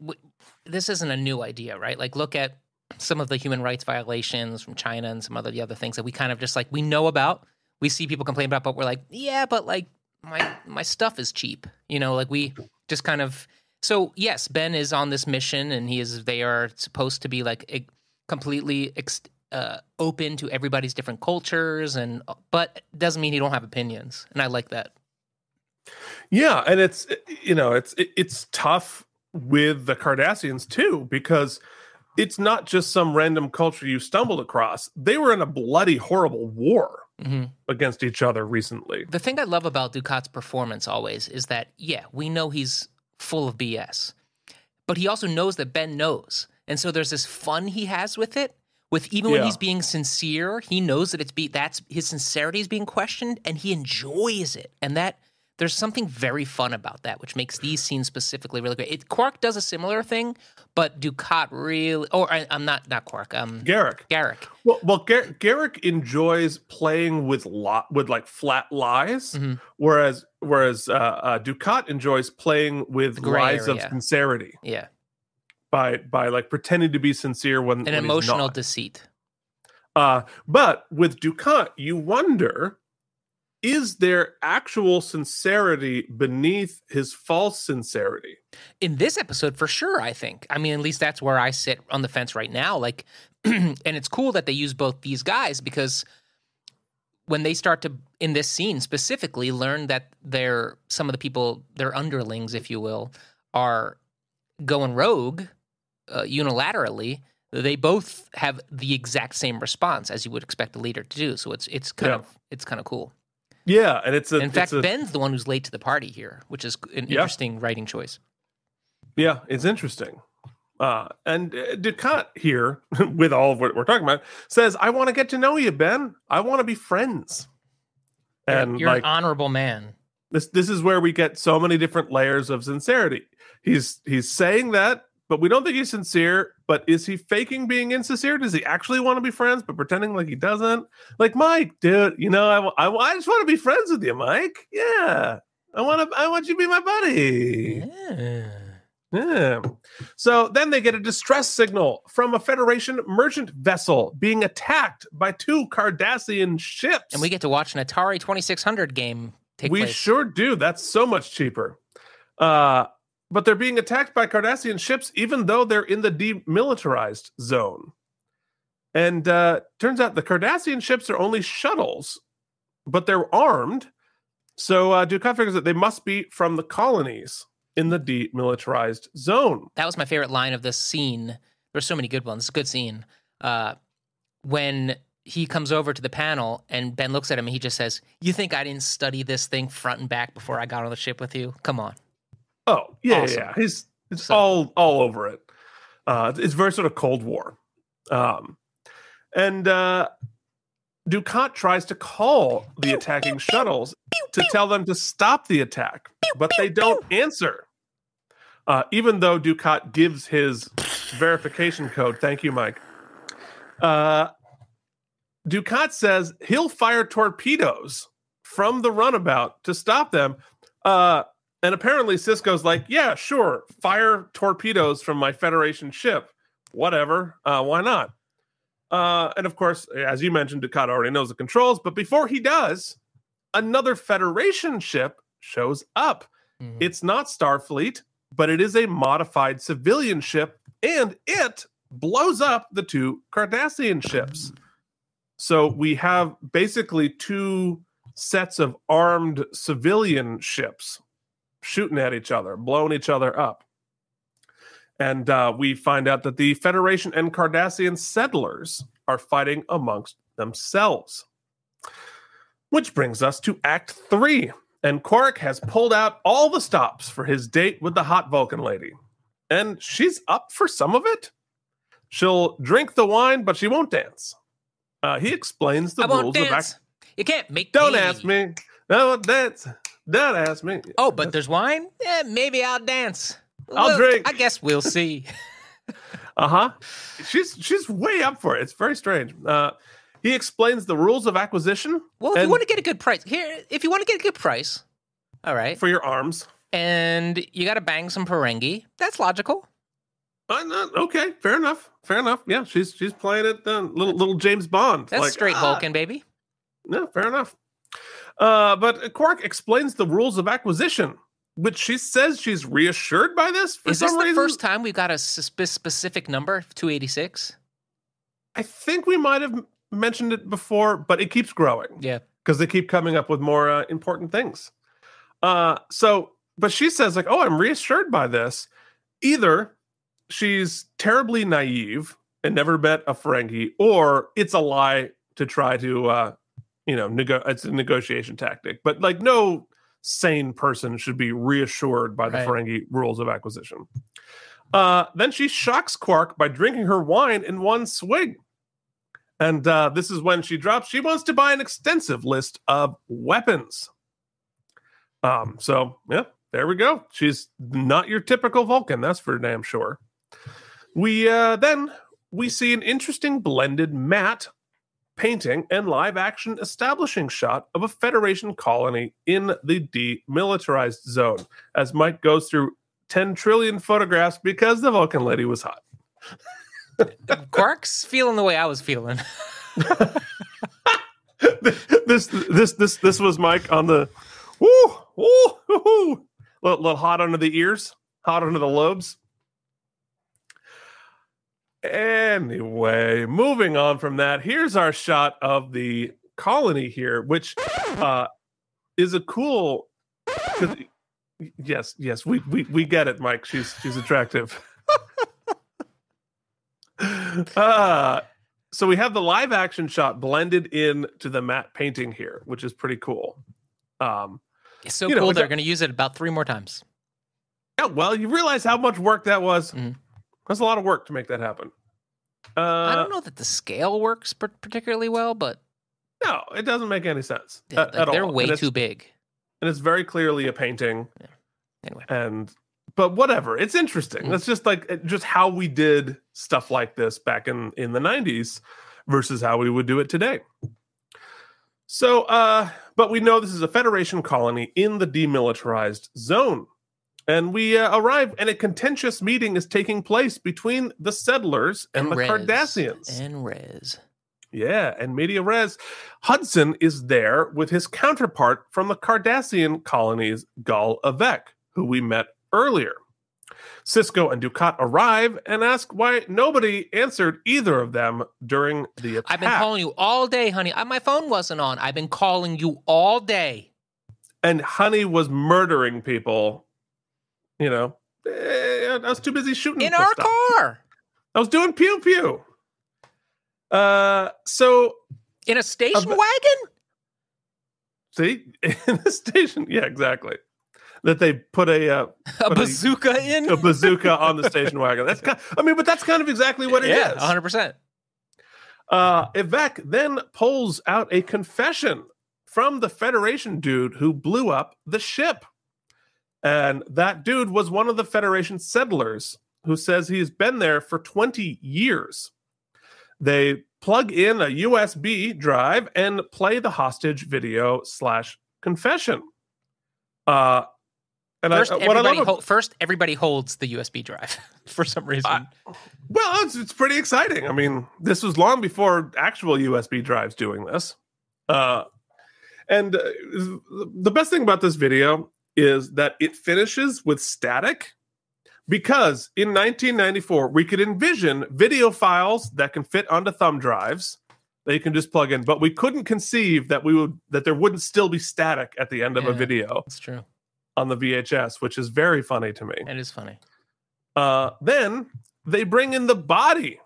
this isn't a new idea, right? Like look at some of the human rights violations from China and some other the other things that we kind of just like we know about. We see people complain about, but we're like, yeah, but like my my stuff is cheap, you know. Like we just kind of so yes, Ben is on this mission, and he is. They are supposed to be like e- completely ex, uh, open to everybody's different cultures, and but doesn't mean he don't have opinions, and I like that. Yeah, and it's you know it's it, it's tough with the Cardassians too because it's not just some random culture you stumbled across. They were in a bloody, horrible war hmm against each other recently. The thing I love about Dukat's performance always is that, yeah, we know he's full of BS, but he also knows that Ben knows. And so there's this fun he has with it. With even when he's being sincere, he knows that it's be that's his sincerity is being questioned and he enjoys it. And that there's something very fun about that, which makes these scenes specifically really great. It, Quark does a similar thing, but Dukat really, or I, I'm not not Quark, um, Garak. Garak. Well, well, Gar- Garak enjoys playing with lot with like flat lies, Mhm. whereas whereas uh, uh, Dukat enjoys playing with lies of sincerity Yeah, by by like pretending to be sincere when an when emotional deceit. Uh, but with Dukat, you wonder is there actual sincerity beneath his false sincerity? in this episode for sure i think i mean at least that's where i sit on the fence right now like [clears throat] and it's cool that they use both these guys because when they start to in this scene specifically learn that they're some of the people their underlings if you will are going rogue uh, unilaterally they both have the exact same response as you would expect a leader to do so it's it's kind Yeah. of it's kind of cool Yeah, and it's a in fact a, ben's the one who's late to the party here which is an Yeah. interesting writing choice Yeah, it's interesting. Uh, and uh, Dukat here, [laughs] with all of what we're talking about, says, "I want to get to know you, Ben. I want to be friends." And you're like an honorable man this, this is where we get so many different layers of sincerity. He's he's saying that but we don't think he's sincere. But is he faking being insincere? Does he actually want to be friends, but pretending like he doesn't? Like Mike, dude, you know, I, I, I just want to be friends with you, Mike. Yeah, I want to. I want you to be my buddy. Yeah. Yeah. So then they get a distress signal from a Federation merchant vessel being attacked by two Cardassian ships. And we get to watch an Atari 2600 game take we place. sure do. That's so much cheaper. Uh, but they're being attacked by Cardassian ships, even though they're in the demilitarized zone. And uh, turns out the Cardassian ships are only shuttles, but they're armed. So uh, Dukat figures that they must be from the colonies in the demilitarized zone. that was my favorite line of this scene. There's so many good ones. Good scene. Uh, when he comes over to the panel and Ben looks at him and he just says, "You think I didn't study this thing front and back before I got on the ship with you? Come on." Oh yeah, Awesome. yeah. He's it's So- all all over it. Uh, it's very sort of Cold War, um, and uh, Dukat tries to call the attacking shuttles to tell them to stop the attack, but they don't answer. Uh, even though Dukat gives his verification code, thank you, Mike. Uh, Dukat says he'll fire torpedoes from the runabout to stop them. Uh, and apparently Sisko's like, yeah, sure, fire torpedoes from my Federation ship. Whatever. Uh, why not? Uh, and of course, as you mentioned, Dukat already knows the controls, but before he does, another Federation ship shows up. Mhm. It's not Starfleet, but it is a modified civilian ship, and it blows up the two Cardassian ships. So we have basically two sets of armed civilian ships shooting at each other, blowing each other up. And uh, we find out that the Federation and Cardassian settlers are fighting amongst themselves. Which brings us to Act Three. And Quark has pulled out all the stops for his date with the hot Vulcan lady. And she's up for some of it. She'll drink the wine, but she won't dance. Uh, he explains the I rules of act. You can't make Don't me. ask me. No, dance. Don't ask me. Oh, but there's wine? Yeah, maybe I'll dance. I'll Well, drink. I guess we'll see. [laughs] Uh huh. She's she's way up for it. It's very strange. Uh, he explains the rules of acquisition Well, if you want to get a good price, here, if you want to get a good price, all right, for your arms. and you got to bang some Ferengi, that's logical. Uh, no, okay, fair enough. Fair enough. Yeah, she's she's playing it. Uh, little little James Bond. That's like, straight ah, Vulcan, baby. No, fair enough. Uh, but Quark explains the rules of acquisition, which she says she's reassured by this for Is this the reason. first time we've got a spe- specific number, 286? I think we might have mentioned it before, but it keeps growing. Yeah. because they keep coming up with more uh, important things. Uh, so, but she says like, "Oh, I'm reassured by this." Either she's terribly naive and never met a Ferengi, or it's a lie to try to, uh, you know, nego- it's a negotiation tactic. But like, no sane person should be reassured by the Right. Ferengi rules of acquisition. Uh, then she shocks Quark by drinking her wine in one swig. And uh, this is when she drops. She wants to buy an extensive list of weapons. Um, so yeah, there we go. She's not your typical Vulcan, that's for damn sure. We uh, then we see an interesting blended matte painting and live action establishing shot of a Federation colony in the demilitarized zone as Mike goes through 10 trillion photographs because the Vulcan lady was hot. Quark's feeling the way I was feeling. [laughs] this this this this was Mike on the woo woo woo, woo. Little, little hot under the ears, hot under the lobes. Anyway, moving on from that, here's our shot of the colony here, which uh, is a cool. Yes, yes, we, we we get it, Mike. She's she's attractive. [laughs] uh so we have the live action shot blended in to the matte painting here, which is pretty cool. Um, It's so You know, cool. They're going to use it about three more times. yeah, well, you realize how much work that was. Mhm. That's a lot of work to make that happen. Uh, I don't know that the scale works particularly well, but No, it doesn't make any sense yeah, at, like, at they're all. way too big. and it's very clearly a painting. Anyway. And but whatever. It's interesting. Mm. That's just like just how we did stuff like this back in in the 90s versus how we would do it today. So, uh, but we know this is a Federation colony in the demilitarized zone. And we uh, arrive, and a contentious meeting is taking place between the settlers and, the Rez. Cardassians. And Rez. Yeah, and Media Res. Hudson is there with his counterpart from the Cardassian colonies, Gul Evek, who we met earlier. Sisko and Dukat arrive and ask why nobody answered either of them during the attack. I've been calling you all day, honey. My phone wasn't on. I've been calling you all day. and Honey was murdering people. You know, Eh, I was too busy shooting In our stuff. car. I was doing pew pew. Uh, so In a station wagon? see [laughs] in the station, yeah, exactly. That they put a uh, A you- bazooka in? a bazooka on the [laughs] station wagon. That's kind I mean, but that's kind of exactly what it is. yeah, 100%. Uh, Evek then pulls out a confession from the Federation dude who blew up the ship. And that dude was one of the Federation settlers who says he's been there for 20 years. They plug in a USB drive and play the hostage video slash confession. Uh, and First, I, what I everybody love hol- first, everybody holds the USB drive [laughs] for some reason. I- Well, it's, it's pretty exciting. I mean, this was long before actual USB drives doing this. Uh, and uh, the best thing about this video is that it finishes with static because in 1994, we could envision video files that can fit onto thumb drives that you can just plug in, but we couldn't conceive that we would that there wouldn't still be static at the end of a video that's true. on the VHS, which is very funny to me. It is funny. Uh, then they bring in the body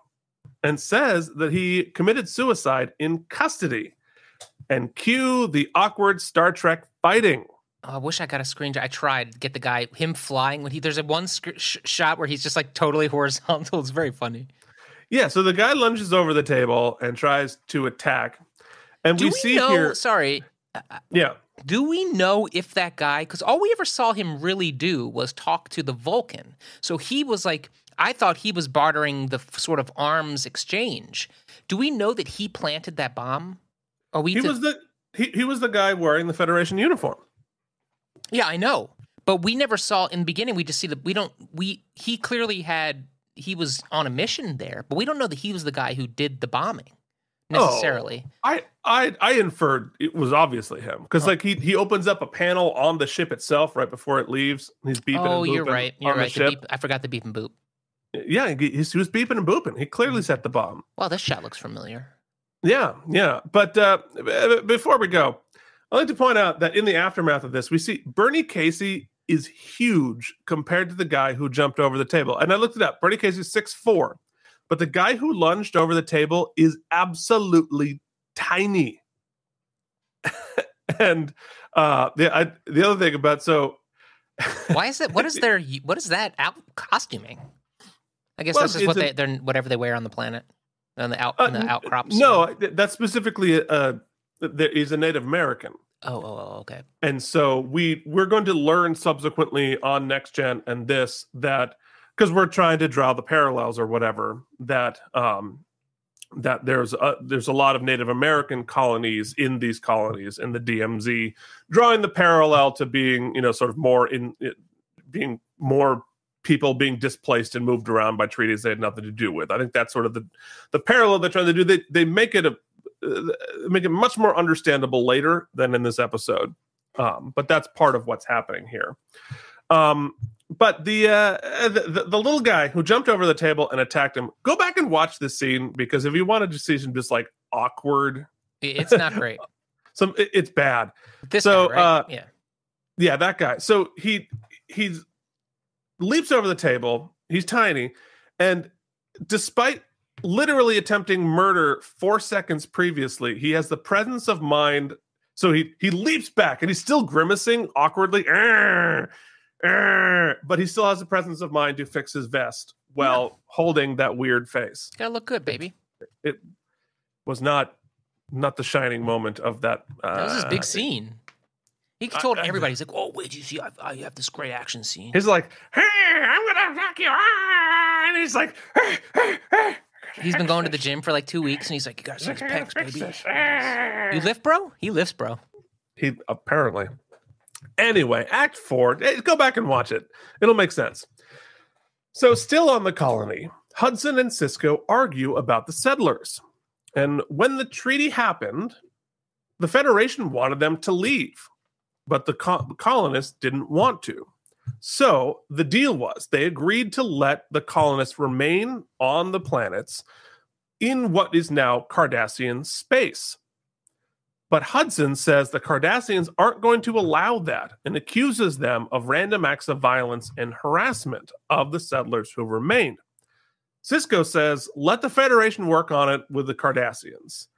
and says that he committed suicide in custody. And cue the awkward Star Trek fighting. Oh, I wish I got a screen. I tried to get the guy him flying when he there's a one sc- sh- shot where he's just like totally [laughs] horizontal. It's very funny. Yeah, so the guy lunges over the table and tries to attack. And Do we, we, see know? here, Sorry, uh, uh, yeah, do we know if that guy? Because all we ever saw him really do was talk to the Vulcan. So he was like, I thought he was bartering the f- sort of arms exchange. Do we know that he planted that bomb? Are we? he to- was the he, he was the guy wearing the Federation uniform. Yeah, I know. But we never saw in the beginning. We just see that we don't. We he clearly had he was on a mission there, but we don't know that he was the guy who did the bombing Oh. necessarily. I I I inferred it was obviously him because like he he opens up a panel on the ship itself right before it leaves. He's beeping. Oh, and you're right. You're right. Beep, I forgot the beep and boop. Yeah, he, he was beeping and booping. He clearly Mm. set the bomb. Wow, this shot looks familiar. Yeah, yeah. But uh, before we go, I'd like to point out that in the aftermath of this, we see Bernie Casey is huge compared to the guy who jumped over the table. And I looked it up. Bernie Casey's six four, but the guy who lunged over the table is absolutely tiny. [laughs] and uh, the I, the other thing about so [laughs] Why is that? What is their? What is that out costuming? I guess Well, that's just what a- they they're whatever they wear on the planet on the out Uh, the outcrops. no, that's specifically there, he's a Native American. Oh, oh, oh, okay. and so we we're going to learn subsequently on next gen and this that because we're trying to draw the parallels or whatever that um that there's a, there's a lot of Native American colonies in these colonies in the DMZ, drawing the parallel to being you know sort of more in it, being more people being displaced and moved around by treaties they had nothing to do with. I think that's sort of the the parallel they're trying to do. They they make it a make it much more understandable later than in this episode. Um, but that's part of what's happening here. Um, but the, uh, the the little guy who jumped over the table and attacked him. Go back and watch this scene because if you wanted to see some just like awkward, It's not great. [laughs] some it- it's bad. This So, guy, right? uh, yeah. Yeah, that guy. So he he's leaps over the table. He's tiny, and despite literally attempting murder four seconds previously, he has the presence of mind. So he he leaps back, and he's still grimacing awkwardly, "Arr, arr," but he still has the presence of mind to fix his vest while holding that weird face. Gotta look good, baby. It was not not the shining moment of that. Uh, That was his big scene. He told everybody, he's like, "Oh, wait, you see, I, I have this great action scene." He's like, "Hey, I'm gonna attack you!" ah," And he's like, "Hey, hey, hey." He's been going to the gym for like two weeks, and he's like, "You got six I gotta pecs, fix baby." Ah. You lift, bro? He lifts, bro. He apparently. Anyway, Act Four. eh, Go back and watch it. It'll make sense. So, still on the colony, Hudson and Sisko argue about the settlers. And when the treaty happened, the Federation wanted them to leave, but the co- colonists didn't want to. So the deal was they agreed to let the colonists remain on the planets in what is now Cardassian space. But Hudson says the Cardassians aren't going to allow that and accuses them of random acts of violence and harassment of the settlers who remained. Sisko says, let the Federation work on it with the Cardassians.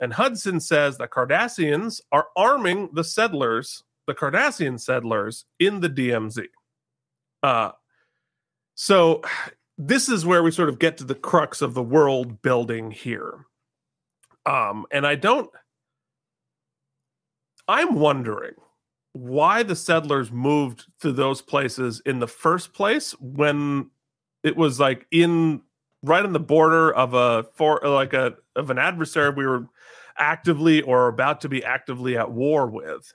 And Hudson says the Cardassians are arming the settlers, the Cardassian settlers, in the DMZ. Uh, so this is where we sort of get to the crux of the world building here. Um, and I don't. I'm wondering why the settlers moved to those places in the first place when it was like in right on the border of a for like a of an adversary we were actively or about to be actively at war with.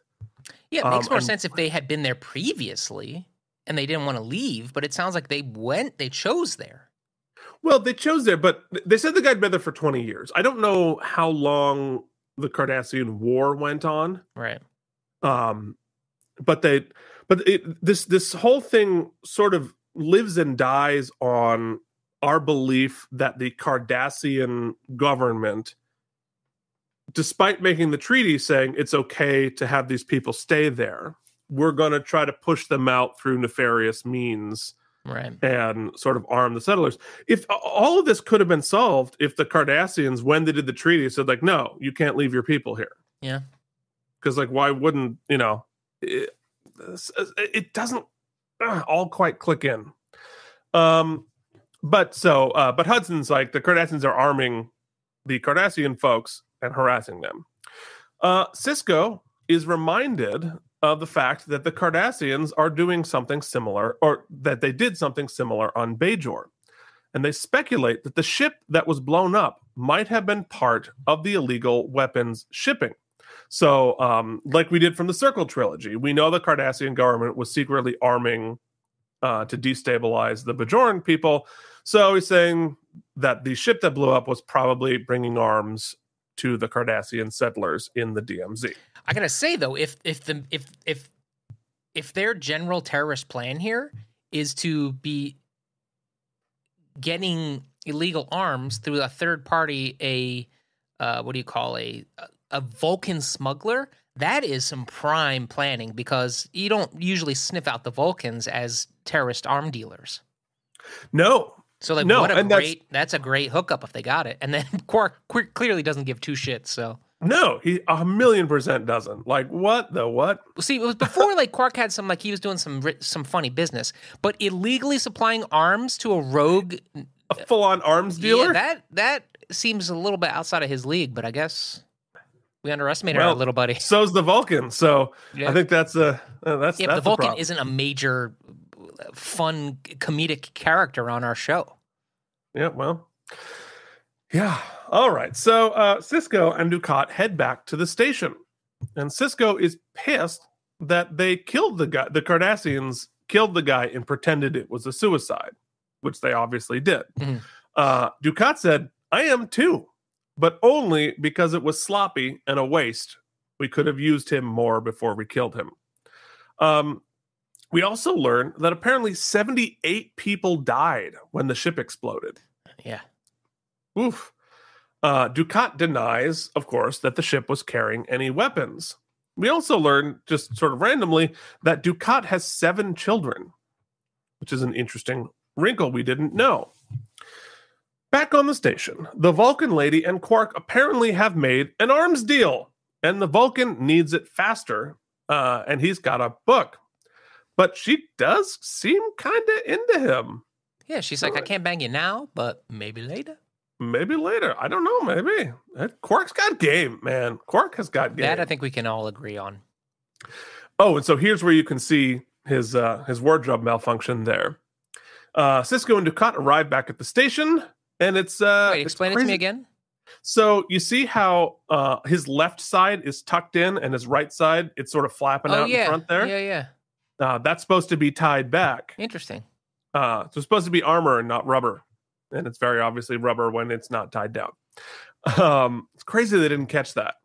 Yeah, it makes Um, more and- sense if they had been there previously and they didn't want to leave. But it sounds like they went, they chose there. Well, they chose there, but they said the guy'd been there for 20 years. I don't know how long the Cardassian War went on. Right. um but they but it, this this whole thing sort of lives and dies on our belief that the cardassian government despite making the treaty saying it's okay to have these people stay there we're going to try to push them out through nefarious means Right. and sort of arm the settlers. If all of this could have been solved if the Cardassians, when they did the treaty, said like, "No, you can't leave your people here." Yeah. because like, why wouldn't you know? It, it doesn't uh, all quite click in. Um, but so, uh, but Hudson's like the Cardassians are arming the Cardassian folks and harassing them. Uh, Sisko is reminded of the fact that the Cardassians are doing something similar, or that they did something similar on Bajor. And they speculate that the ship that was blown up might have been part of the illegal weapons shipping. So, um, like we did from the Circle trilogy, we know the Cardassian government was secretly arming uh, to destabilize the Bajoran people. So he's saying that the ship that blew up was probably bringing arms to the Cardassian settlers in the DMZ. I gotta say though, if if the if if if their general terrorist plan here is to be getting illegal arms through a third party, a uh, what do you call a a Vulcan smuggler? That is some prime planning because you don't usually sniff out the Vulcans as terrorist arm dealers. No, So like, No, what a and that's- great that's, a great hookup if they got it. And then [laughs] Quark clearly doesn't give two shits. So no, he a million percent doesn't. Like what the what? See, it was before like Quark had some like he was doing some some funny business, but illegally supplying arms to a rogue A full on arms dealer? Yeah, that that seems a little bit outside of his league. But I guess we underestimated Well, our little buddy. So's the Vulcan. So Yeah. I think that's a uh, that's Yeah, that's the Vulcan problem. isn't a major fun comedic character on our show. Yeah, well, yeah. All right. So uh, Sisko and Dukat head back to the station, and Sisko is pissed that they killed the guy. The Cardassians killed the guy and pretended it was a suicide, which they obviously did. Mhm. Uh, Dukat said, "I am too, but only because it was sloppy and a waste. We could have used him more before we killed him." Um, we also learned that apparently 78 people died when the ship exploded. Yeah, Oof. Uh, Dukat denies, of course, that the ship was carrying any weapons. We also learned, just sort of randomly, that Dukat has seven children, which is an interesting wrinkle we didn't know. Back on the station, the Vulcan lady and Quark apparently have made an arms deal, and the Vulcan needs it faster, uh, and he's got a book. But she does seem kind of into him. yeah. She's like, I can't bang you now, but maybe later. Maybe later. I don't know. Maybe Quark's got game, man. Quark has got game. That I think we can all agree on. Oh, and so here's where you can see his uh, his wardrobe malfunction there. Uh, Sisko and Dukat arrive back at the station, and it's uh, Wait, it's explain it to me again. So you see how uh, his left side is tucked in, and his right side it's sort of flapping oh out yeah, in front there. yeah, yeah. Uh, that's supposed to be tied back. Interesting. Uh, so it's supposed to be armor and not rubber, and it's very obviously rubber when it's not tied down. Um, it's crazy they didn't catch that,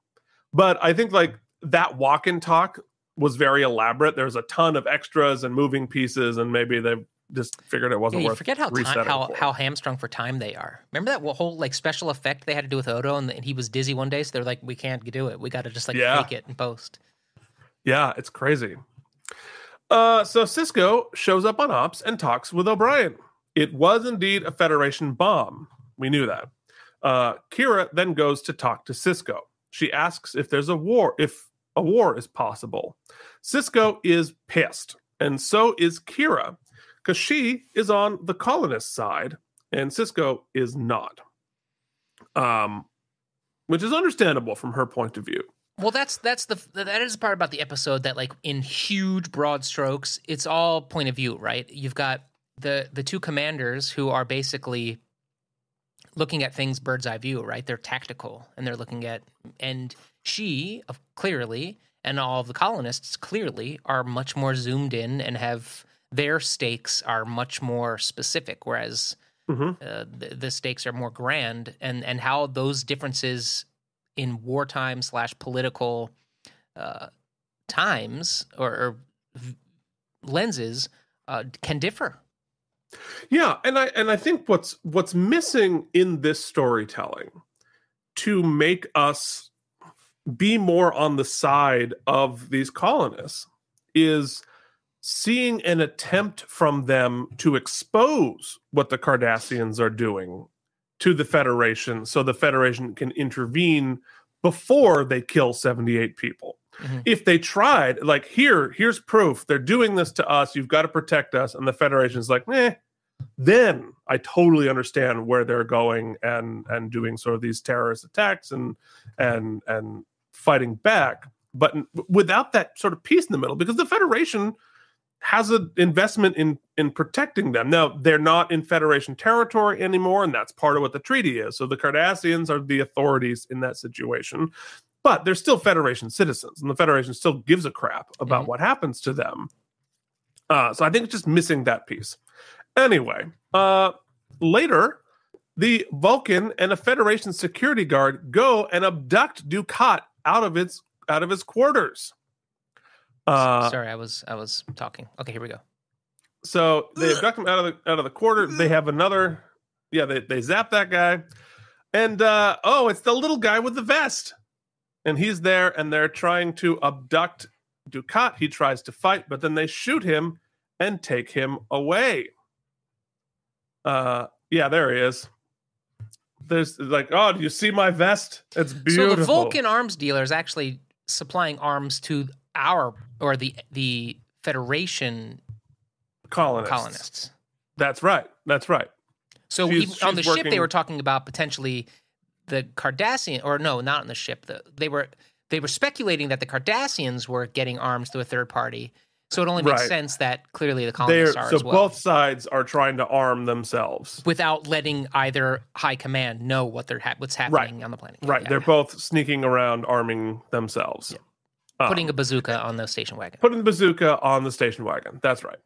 but I think like that walk and talk was very elaborate. There's a ton of extras and moving pieces, and maybe they just figured it wasn't you worth. forget how time, how for. how hamstrung for time they are. Remember that whole like special effect they had to do with Odo, and, and he was dizzy one day, so they're like, "We can't do it. We got to just like Yeah. fake it and post." Yeah, it's crazy. Uh, so Sisko shows up on ops and talks with O'Brien. It was indeed a Federation bomb. We knew that. Uh, Kira then goes to talk to Sisko. She asks if there's a war, if a war is possible. Sisko is pissed, and so is Kira, because she is on the colonist side, and Sisko is not. Um, which is understandable from her point of view. Well, that's that's the that is the part about the episode that like in huge broad strokes, it's all point of view, right? You've got the the two commanders who are basically looking at things bird's eye view, right? They're tactical and they're looking at and she of clearly and all of the colonists clearly are much more zoomed in and have their stakes are much more specific whereas Mhm. uh, the, the stakes are more grand and and how those differences in wartime slash political uh, times or, or lenses uh, can differ. Yeah, and I and I think what's what's missing in this storytelling to make us be more on the side of these colonists is seeing an attempt from them to expose what the Cardassians are doing to the Federation so the Federation can intervene before they kill 78 people. Mhm. If they tried, like here, here's proof they're doing this to us, you've got to protect us, and the Federation's like, eh, then I totally understand where they're going and and doing sort of these terrorist attacks and and and fighting back. But without that sort of piece in the middle, because the Federation has an investment in in protecting them. Now they're not in Federation territory anymore, and that's part of what the treaty is. So the Cardassians are the authorities in that situation, but they're still Federation citizens, and the Federation still gives a crap about Mhm. what happens to them. Uh, so I think it's just missing that piece. Anyway, uh, later, the Vulcan and a Federation security guard go and abduct Dukat out of its out of his quarters. Uh, Sorry, I was I was talking. Okay, here we go. so they abduct him out of the out of the quarter. They have another, yeah. They they zap that guy, and uh, oh, it's the little guy with the vest, and he's there, and they're trying to abduct Dukat. He tries to fight, but then they shoot him and take him away. Uh, yeah, there he is. There's like, oh, do you see my vest? It's beautiful. So the Vulcan arms dealer is actually supplying arms to our or the the Federation colonists. colonists. That's right. That's right. So She's- even on the she's ship, they were talking about potentially the Cardassian, or no, not on the ship. The, they were they were speculating that the Cardassians were getting arms through a third party. So it only makes Right. sense that clearly the They're, colonists are so as well, both sides are trying to arm themselves. without letting either high command know what they're ha- what's happening on the planet. Right. Yeah, They're yeah. both sneaking around arming themselves. Um, putting a bazooka on the station wagon. putting the bazooka on the station wagon. That's right.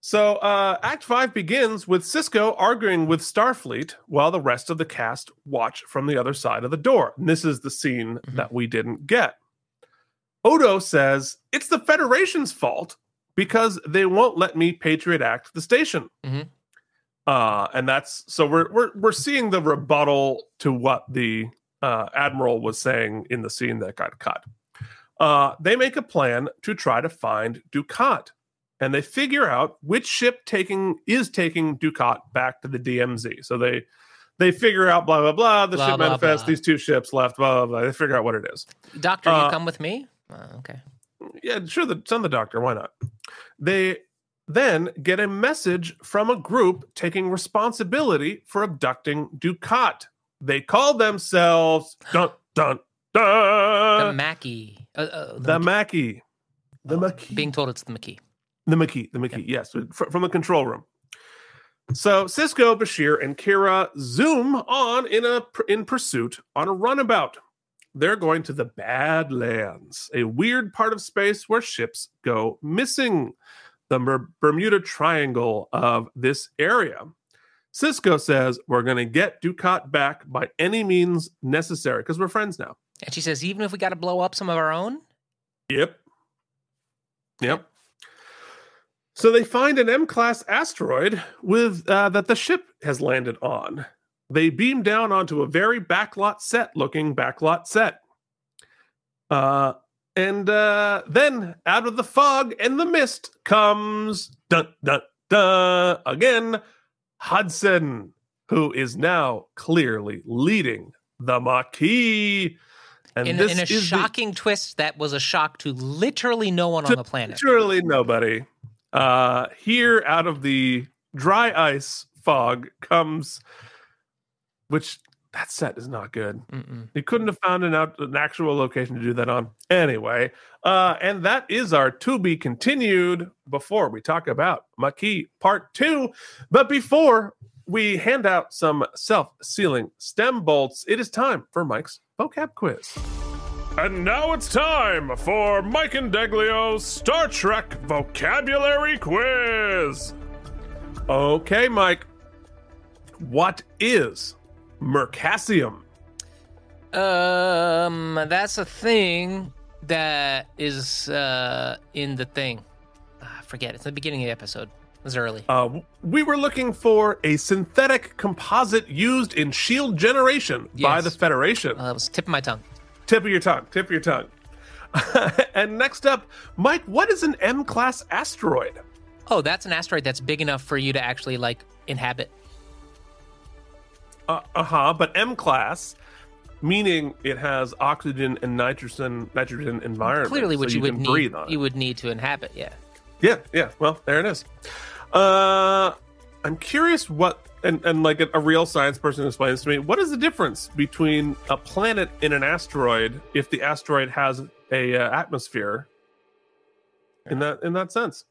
So uh, Act 5 begins with Sisko arguing with Starfleet while the rest of the cast watch from the other side of the door. And this is the scene Mhm. that we didn't get. Odo says, It's the Federation's fault because they won't let me Patriot Act the station. Mhm. Uh, and that's so we're, we're we're seeing the rebuttal to what the uh, admiral was saying in the scene that got cut. Uh, they make a plan to try to find Dukat, and they figure out which ship taking is taking Dukat back to the DMZ. So they they figure out blah blah blah. The Blah, ship blah, manifests. blah. These two ships left. Blah blah blah. They figure out what it is. Doctor, Uh, you come with me? Uh, okay. Yeah, sure. The, send the doctor. Why not? They then get a message from a group taking responsibility for abducting Dukat. They call themselves dun dun The dun Mackie. Uh, uh, the Mackie. The Maquis. Being told it's the McKee. The McKee, the McKee, yes, fr- from the control room. So Sisko, Bashir, and Kira zoom on in a in pursuit on a runabout. They're going to the Badlands, a weird part of space where ships go missing. The Bermuda Triangle of this area. Sisko says we're going to get Dukat back by any means necessary because we're friends now. And she says, even if we got to blow up some of our own, Yep. Yep. So they find an M-class asteroid with uh, that the ship has landed on. They beam down onto a very backlot set looking backlot set. Uh, and uh, then out of the fog and the mist comes dun dun dun again Hudson, who is now clearly leading the Maquis. And in, in a is the- shocking twist that was a shock to literally no one on the planet. Literally nobody. Uh, here, out of the dry ice fog, comes, which that set is not good. Mm-mm. You couldn't have found an, out, an actual location to do that on. Anyway, uh, and that is our to be continued before we talk about Maquis Part 2. But before we hand out some self sealing stem bolts, it is time for Mike's vocab quiz. And now it's time for Mike Indeglio's Star Trek vocabulary quiz. Okay, Mike. What is mercassium? Um, that's a thing that is uh in the thing. Ah, forget it. It's the beginning of the episode. Was early. Uh, we were looking for a synthetic composite used in shield generation by the Federation. Uh, it was tip of my tongue. tip of your tongue. Tip of your tongue. [laughs] and next up, Mike, what is an M class asteroid? Oh, that's an asteroid that's big enough for you to actually like inhabit. Uh huh. But M class, meaning it has oxygen and nitrogen nitrogen environment. Clearly, so which you, would need. breathe on. You would need to inhabit. Yeah. Yeah, yeah. Well, there it is. Uh, I'm curious what, and, and like a, a real science person explains to me, what is the difference between a planet and an asteroid if the asteroid has a uh, atmosphere? In that in that sense,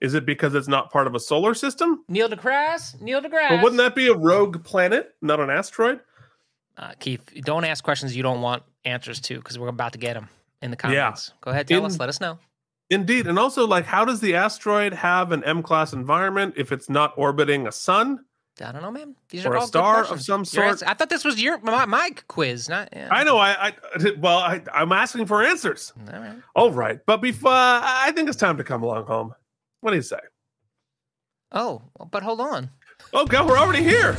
is it because it's not part of a solar system? Neil deGrasse. Neil deGrasse. Well, wouldn't that be a rogue planet, not an asteroid? Uh, Keith, don't ask questions you don't want answers to because we're about to get them in the comments Yeah. comments. Go ahead, tell In- us. Let us know. Indeed, and also like, how does the asteroid have an M class environment if it's not orbiting a sun? I don't know, man. These Or are a all good star of some sort. ask- I thought this was your my, my quiz, not. Yeah. I know. I, I well, I, I'm asking for answers. All right. All right, but before I think it's time to come along home. What do you say? Oh, but hold on. Oh God, we're already here.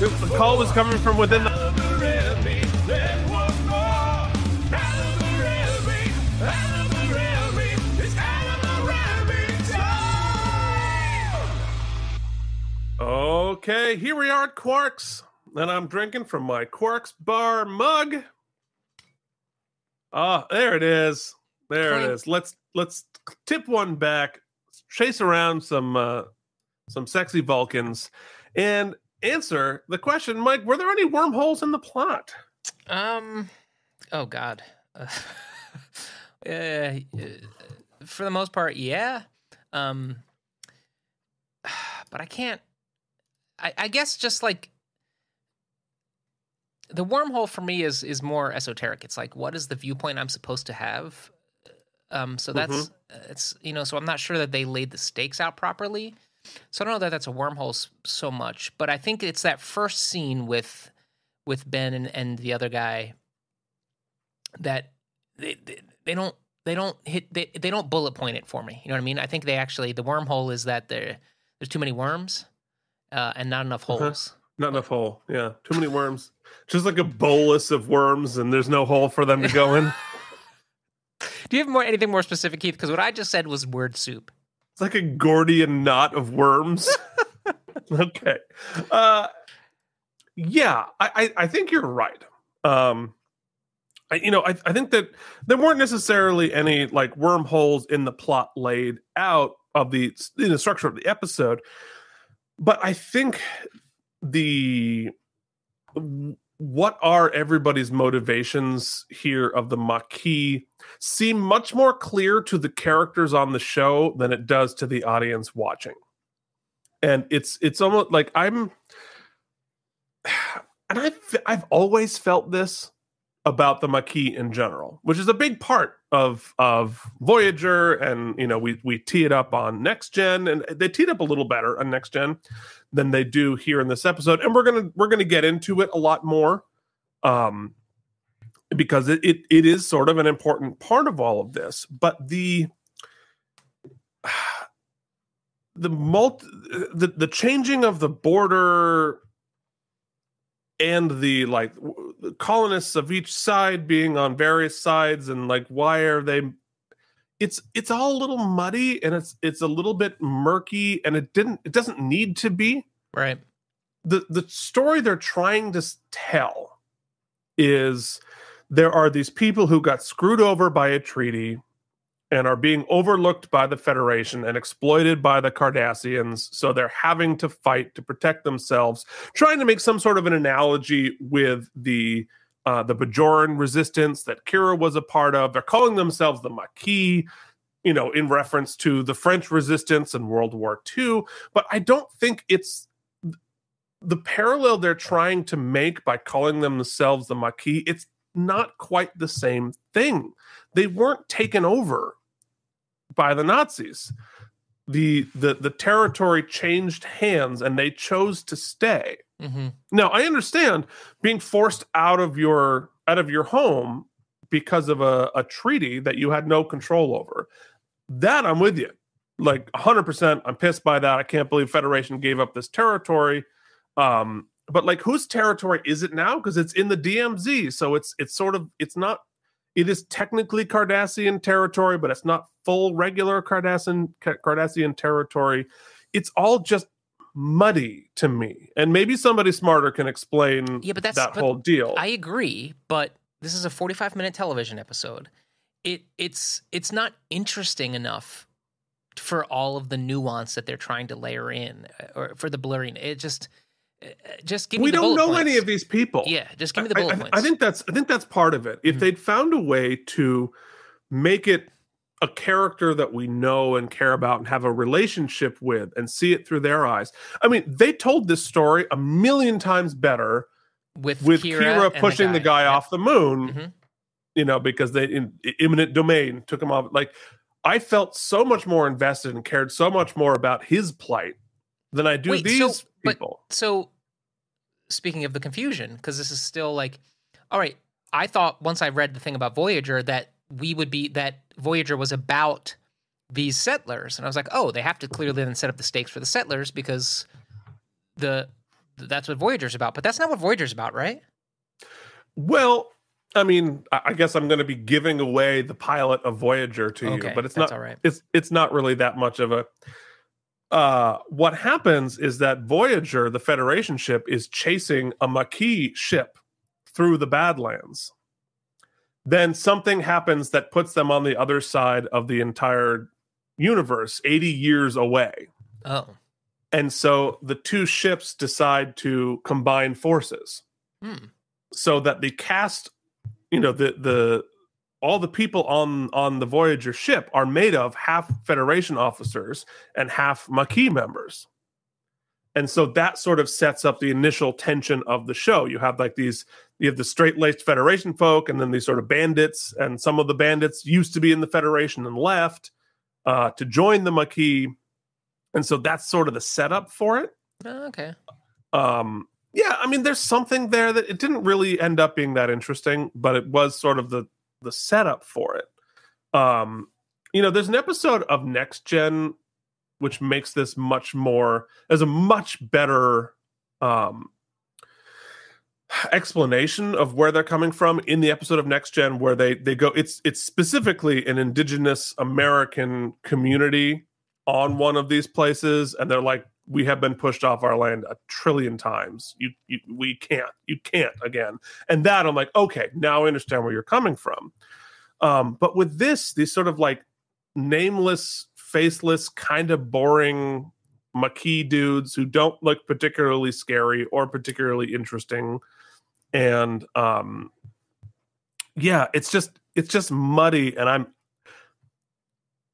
the call was coming from within the. Okay, here we are at Quarks, and I'm drinking from my Quarks bar mug. Ah, there it is. There Clink. it is. Let's let's tip one back, chase around some uh some sexy Vulcans, and answer the question, Mike. Were there any wormholes in the plot? Um. Oh God. [laughs] Uh, uh, for the most part, yeah. Um. [sighs] But I can't. I, I guess just like the wormhole for me is is more esoteric. It's like what is the viewpoint I'm supposed to have? Um. So that's it's you know. So I'm not sure that they laid the stakes out properly. So I don't know that that's a wormhole s- so much, but I think it's that first scene with with Ben and, and the other guy that they, they they don't they don't hit they, they don't bullet point it for me. You know what I mean? I think they actually the wormhole is that there there's too many worms uh, and not enough Uh-huh. holes. Not enough hole. Yeah, too many worms. Just like a bolus of worms, and there's no hole for them to go in. [laughs] [laughs] Do you have more anything more specific, Keith? Because what I just said was word soup. It's like a Gordian knot of worms. [laughs] okay. Uh, yeah, I, I, I think you're right. Um, I, you know, I, I think that there weren't necessarily any like wormholes in the plot laid out of the in the structure of the episode, but I think the what are everybody's motivations here of the Maquis seem much more clear to the characters on the show than it does to the audience watching. And it's it's almost like I'm [sighs] and I've I've always felt this about the Maquis in general, which is a big part of of Voyager, and you know we we tee it up on Next Gen, and they teed up a little better on Next Gen than they do here in this episode, and we're gonna we're gonna get into it a lot more, um, because it it, it is sort of an important part of all of this, but the [sighs] the multi the the changing of the border and the like the colonists of each side being on various sides and like why are they it's it's all a little muddy and it's it's a little bit murky and it didn't it doesn't need to be Right. the the story they're trying to tell is there are these people who got screwed over by a treaty and are being overlooked by the Federation and exploited by the Cardassians. So they're having to fight to protect themselves, trying to make some sort of an analogy with the uh, the Bajoran resistance that Kira was a part of. They're calling themselves the Maquis, you know, in reference to the French resistance in World War II. But I don't think it's the parallel they're trying to make by calling themselves the Maquis. It's not quite the same thing. They weren't taken over by the Nazis. The the the territory changed hands and they chose to stay. hmm Now, I understand being forced out of your out of your home because of a, a treaty that you had no control over. That I'm with you. Like 100%, I'm pissed by that. I can't believe Federation gave up this territory. Um, but like whose territory is it now? Because it's in the DMZ, so it's it's sort of it's not it is technically Cardassian territory, but it's not full regular Cardassian Cardassian territory. It's all just muddy to me. And maybe somebody smarter can explain Yeah, but that's that but whole deal. I agree, but this is a 45 minute television episode. It it's it's not interesting enough for all of the nuance that they're trying to layer in uh, or for the blurring. It just just give we me the don't bullet know any of these people. Yeah, just give me the I- bullet I, points. I think that's I think that's part of it. If Mhm. they'd found a way to make it a character that we know and care about and have a relationship with and see it through their eyes. I mean, they told this story a million times better with with Kira, Kira, pushing the guy Yep. off the moon, Mhm. you know, because they in imminent domain took him off. Like I felt so much more invested and cared so much more about his plight than I do Wait, so- these but- people. So, speaking of the confusion, because this is still like, all right, I thought once I read the thing about Voyager that we would be that Voyager was about these settlers, and I was like, oh, they have to clearly then set up the stakes for the settlers because the that's what Voyager's about. But that's not what Voyager's about, right? Well, I mean, I I guess I'm going to be giving away the pilot of Voyager to Okay, you, but it's not. all right. It's it's not really that much of a. Uh, what happens is that Voyager, the Federation ship, is chasing a Maquis ship through the Badlands. Then something happens that puts them on the other side of the entire universe, 80 years away. Oh, And so the two ships decide to combine forces hmm. so that the cast you know the the all the people on on the voyager ship are made of half federation officers and half maquis members. And so that sort of sets up the initial tension of the show. You have like these you have the straight-laced federation folk and then these sort of bandits and some of the bandits used to be in the federation and left uh, to join the maquis. And so that's sort of the setup for it. Oh, okay. um yeah i mean there's something there that it didn't really end up being that interesting but it was sort of the the setup for it. Um you know there's an episode of next gen which makes this much more as a much better um explanation of where they're coming from in the episode of next gen where they they go it's it's specifically an indigenous american community on one of these places and they're like we have been pushed off our land a trillion times. You, you we can't you can't again. And that i'm like okay now i understand where you're coming from. Um but with this these sort of like nameless faceless kind of boring maquis dudes who don't look particularly scary or particularly interesting. And um, yeah, it's just it's just muddy, and I'm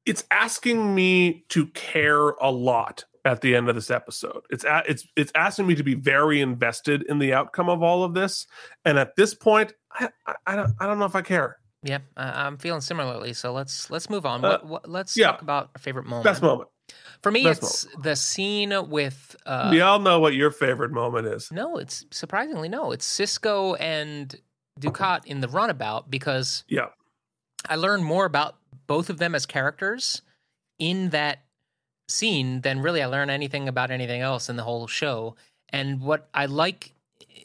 it's asking me to care a lot at the end of this episode. It's a, it's it's asking me to be very invested in the outcome of all of this, and at this point, I I, I don't I don't know if I care. Yeah, I'm feeling similarly. So let's let's move on. Uh, what, what, let's yeah. talk about our favorite moment. Best moment. For me, Best it's the scene with. Uh, we all know what your favorite moment is. No, it's surprisingly no. It's Sisko and Dukat in the runabout because Yeah. I learned more about both of them as characters in that scene than really I learned anything about anything else in the whole show. And what I like,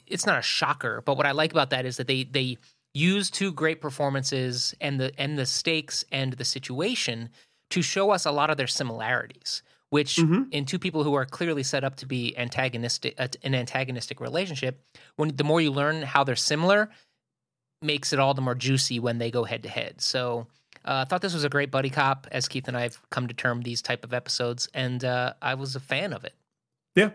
it's not a shocker, but what I like about that is that they they use two great performances and the and the stakes and the situation to show us a lot of their similarities. Which Mhm. in two people who are clearly set up to be antagonistic, uh, an antagonistic relationship, when the more you learn how they're similar, makes it all the more juicy when they go head to head. So uh, I thought this was a great buddy cop, as Keith and I have come to term these type of episodes, and uh, I was a fan of it. Yeah,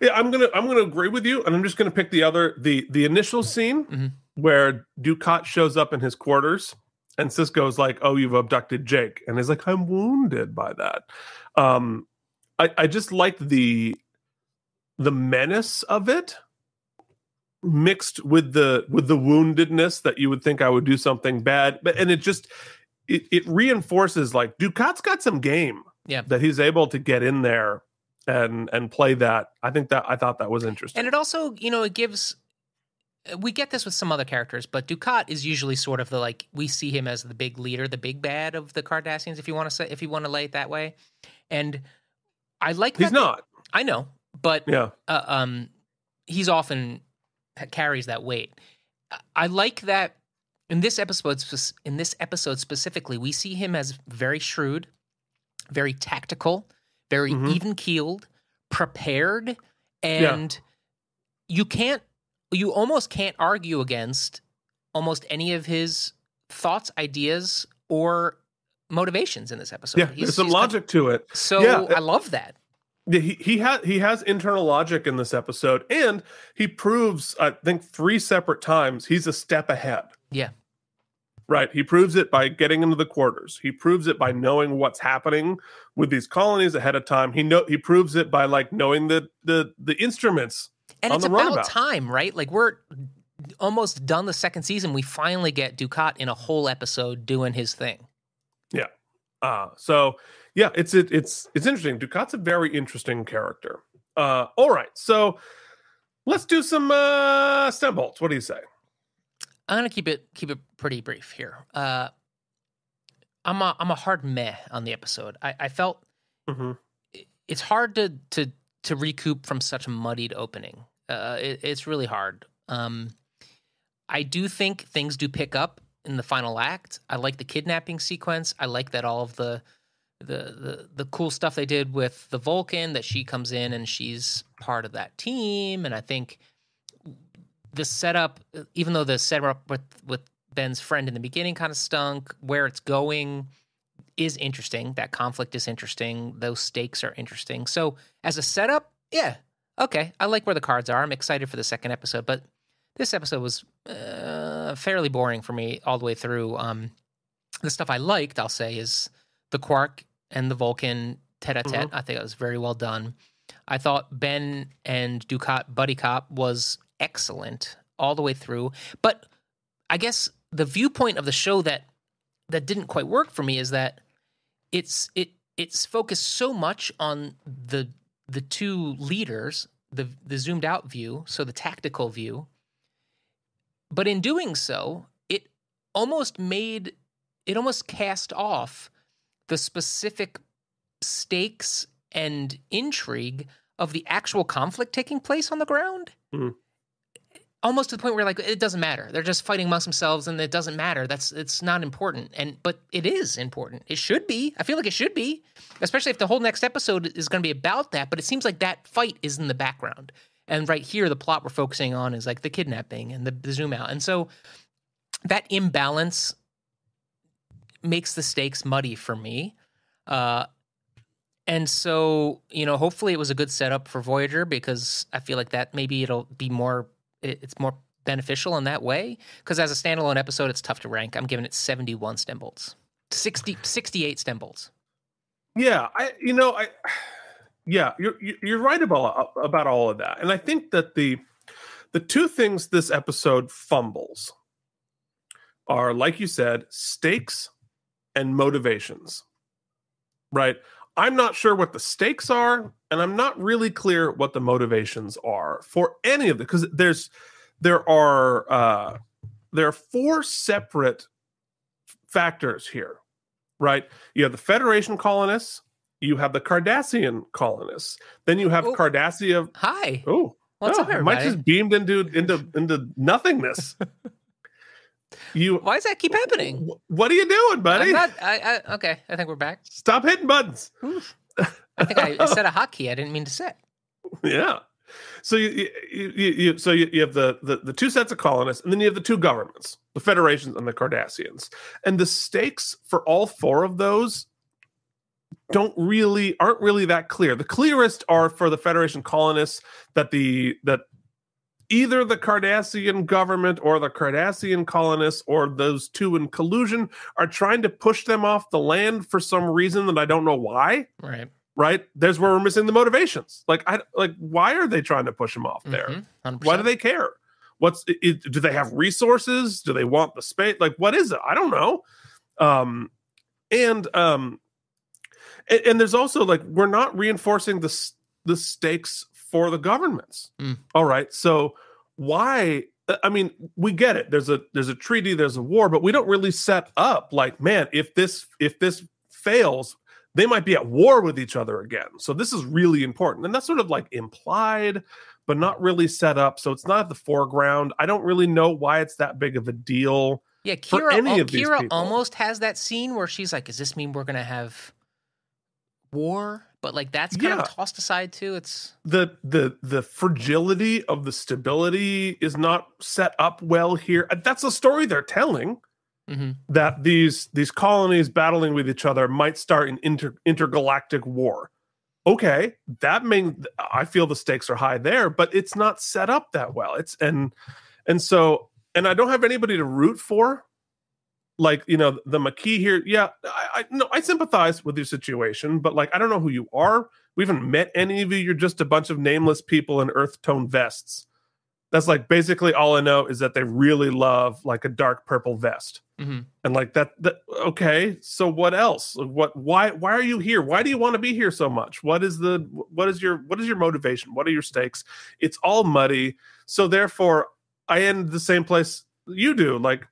yeah. I'm gonna I'm gonna agree with you, and I'm just gonna pick the other the the initial scene Mhm. where Dukat shows up in his quarters, and Sisko's like, "Oh, you've abducted Jake," and he's like, "I'm wounded by that." Um, I I just liked the the menace of it mixed with the with the woundedness that you would think I would do something bad, but and it just it it reinforces like Dukat's got some game Yeah. that he's able to get in there and and play that. I think that I thought that was interesting. And it also, you know, it gives. We get this with some other characters, but Dukat is usually sort of the like we see him as the big leader, the big bad of the Cardassians, if you want to say, if you want to lay it that way. And I like he's not. I know, but Yeah. uh, um, he's often carries that weight. I like that in this episode. In this episode specifically, we see him as very shrewd, very tactical, very Mhm. even keeled, prepared, and you can't, you almost can't argue against almost any of his thoughts, ideas, or motivations in this episode. Yeah, He's- there's some he's got- logic to it. so Yeah. I love that. He he has he has internal logic in this episode, and he proves I think three separate times he's a step ahead. Yeah. Right. He proves it by getting into the quarters. He proves it by knowing what's happening with these colonies ahead of time. He know he proves it by like knowing the the the instruments. And on it's about runabout. time, right? Like we're almost done the second season. We finally get Dukat in a whole episode doing his thing. Yeah. Uh so yeah, it's it, it's it's interesting. Dukat's a very interesting character. Uh all right. So let's do some uh stem bolts. What do you say? I'm gonna keep it keep it pretty brief here. Uh, I'm a I'm a hard meh on the episode. I, I felt hmm it's hard to to to recoup from such a muddied opening. Uh, it, it's really hard. Um, I do think things do pick up in the final act. I like the kidnapping sequence. I like that all of the the the, the cool stuff they did with the Vulcan. That she comes in and she's part of that team. And I think the setup, even though the setup with with Ben's friend in the beginning kind of stunk, where it's going is interesting. That conflict is interesting. Those stakes are interesting. So as a setup, yeah, okay, I like where the cards are. I'm excited for the second episode, but this episode was uh, fairly boring for me all the way through. Um, the stuff I liked, I'll say, is the Quark and the Vulcan tete-a-tete. I think it was very well done. I thought Ben and Dukat Buddy Cop was excellent all the way through. But I guess the viewpoint of the show that that didn't quite work for me is that it's it it's focused so much on the the two leaders, the the zoomed out view, so the tactical view. But in doing so, it almost made it almost cast off the specific stakes and intrigue of the actual conflict taking place on the ground. Mhm. Almost to the point where like it doesn't matter. They're just fighting amongst themselves and it doesn't matter. That's it's not important. And but it is important. It should be. I feel like it should be. Especially if the whole next episode is going to be about that, but it seems like that fight is in the background. And right here the plot we're focusing on is like the kidnapping and the, the zoom out. And so that imbalance makes the stakes muddy for me. Uh, and so, you know, hopefully it was a good setup for Voyager because I feel like that maybe it'll be more, it- it's more beneficial in that way. Because as a standalone episode, it's tough to rank. I'm giving it 71 stem bolts, 60, 68 stem bolts. Yeah, I you know I [sighs] yeah you're you're right about about all of that, and I think that the the two things this episode fumbles are like you said stakes and motivations right i'm not sure what the stakes are and i'm not really clear what the motivations are for any of it because there's there are uh there are four separate factors here right you have the federation colonists you have the cardassian colonists then you have Oh. cardassia Hi. oh What's oh, up, Mike everybody? just beamed into into [laughs] into nothingness you Why does that keep happening? What are you doing, buddy? Not, I, I, okay, I think we're back. Stop hitting buttons. I think I, I said a hotkey. I didn't mean to say. Yeah. So you, you, you, you so you, you have the, the the two sets of colonists, and then you have the two governments, the Federations and the Cardassians, and the stakes for all four of those don't really aren't really that clear. The clearest are for the Federation colonists that the that either the Cardassian government or the Cardassian colonists or those two in collusion are trying to push them off the land for some reason that I don't know why. Right. right? There's where we're missing the motivations. Like, I like, why are they trying to push them off there? Mhm, Why do they care? What's it, do they have resources? Do they want the space? Like, what is it? I don't know. Um, and um, and, and there's also like we're not reinforcing the the stakes for the governments. Mm. All right, so why? I mean, we get it. There's a there's a treaty, there's a war, but we don't really set up like, man, if this if this fails, they might be at war with each other again. So this is really important. And that's sort of like implied, but not really set up. So it's not at the foreground. I don't really know why it's that big of a deal. Yeah, for Kira, any al- of these Kira people. almost has that scene where she's like, "Does this mean we're gonna have war?" But like that's kind Yeah. of tossed aside too. It's The the the fragility of the stability is not set up well here. That's a story they're telling. mhm. that these these colonies battling with each other might start an inter, intergalactic war. Okay, that means I feel the stakes are high there, but it's not set up that well. It's and and so and I don't have anybody to root for. Like you know the Maquis here, yeah. I, I no, I sympathize with your situation, but like I don't know who you are. We haven't met any of you. You're just a bunch of nameless people in earth tone vests. That's like basically all I know is that they really love like a dark purple vest Mhm. and like that, that okay so what else what why why are you here why do you want to be here so much what is the what is your what is your motivation what are your stakes it's all muddy so therefore i end the same place you do like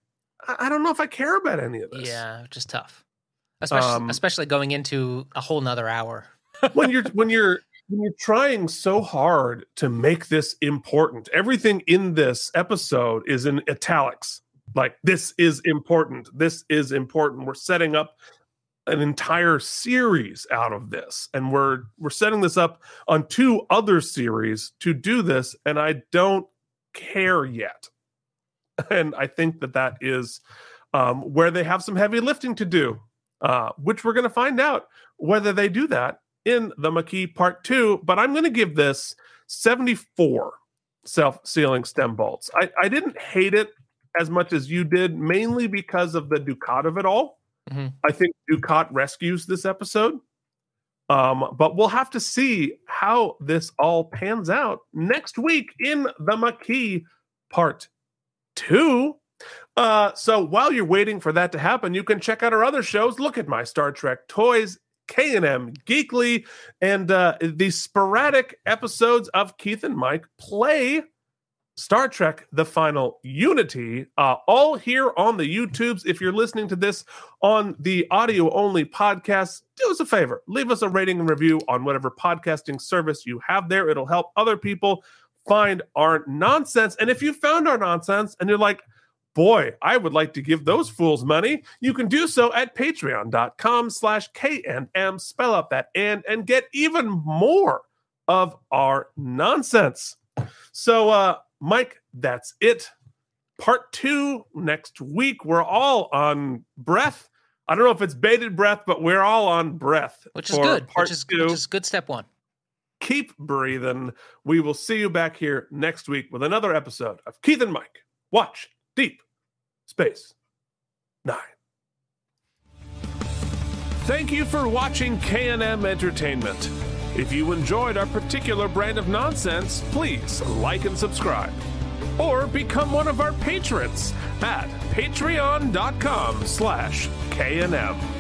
i, I don't know if i care about any of this. Yeah, just tough, especially Um, especially going into a whole nother hour. [laughs] when you're when you're [laughs] when you're trying so hard to make this important everything in this episode is in italics. Like this is important. This is important. We're setting up an entire series out of this and we're we're setting this up on two other series to do this and i don't care yet [laughs] and i think that that is um, where they have some heavy lifting to do uh, which we're going to find out whether they do that in the Maquis part two, but I'm going to give this 74 self sealing stem bolts. I, I didn't hate it as much as you did, mainly because of the Dukat of it all. Mhm. I think Dukat rescues this episode. Um, but we'll have to see how this all pans out next week in the Maquis part two. Uh, so while you're waiting for that to happen, you can check out our other shows. Look at my Star Trek toys, K and M Geekly, and uh, the sporadic episodes of Keith and Mike play Star Trek: The Final Unity. Uh, all here on the YouTubes. If you're listening to this on the audio only podcast, do us a favor, leave us a rating and review on whatever podcasting service you have there. It'll help other people find our nonsense. And if you found our nonsense and you're like, boy, I would like to give those fools money, you can do so at patreon.com slash KNM. Spell out that and and get even more of our nonsense. So uh Mike, that's it. Part two next week. We're all on breath. I don't know if it's bated breath, but we're all on breath. Which is good. Part Which is two. which is good step one. Keep breathing. We will see you back here next week with another episode of Keith and Mike. Watch Deep Space Nine. Thank you for watching K&M Entertainment. If you enjoyed our particular brand of nonsense, please like and subscribe. Or become one of our patrons at patreon.com slash KNM.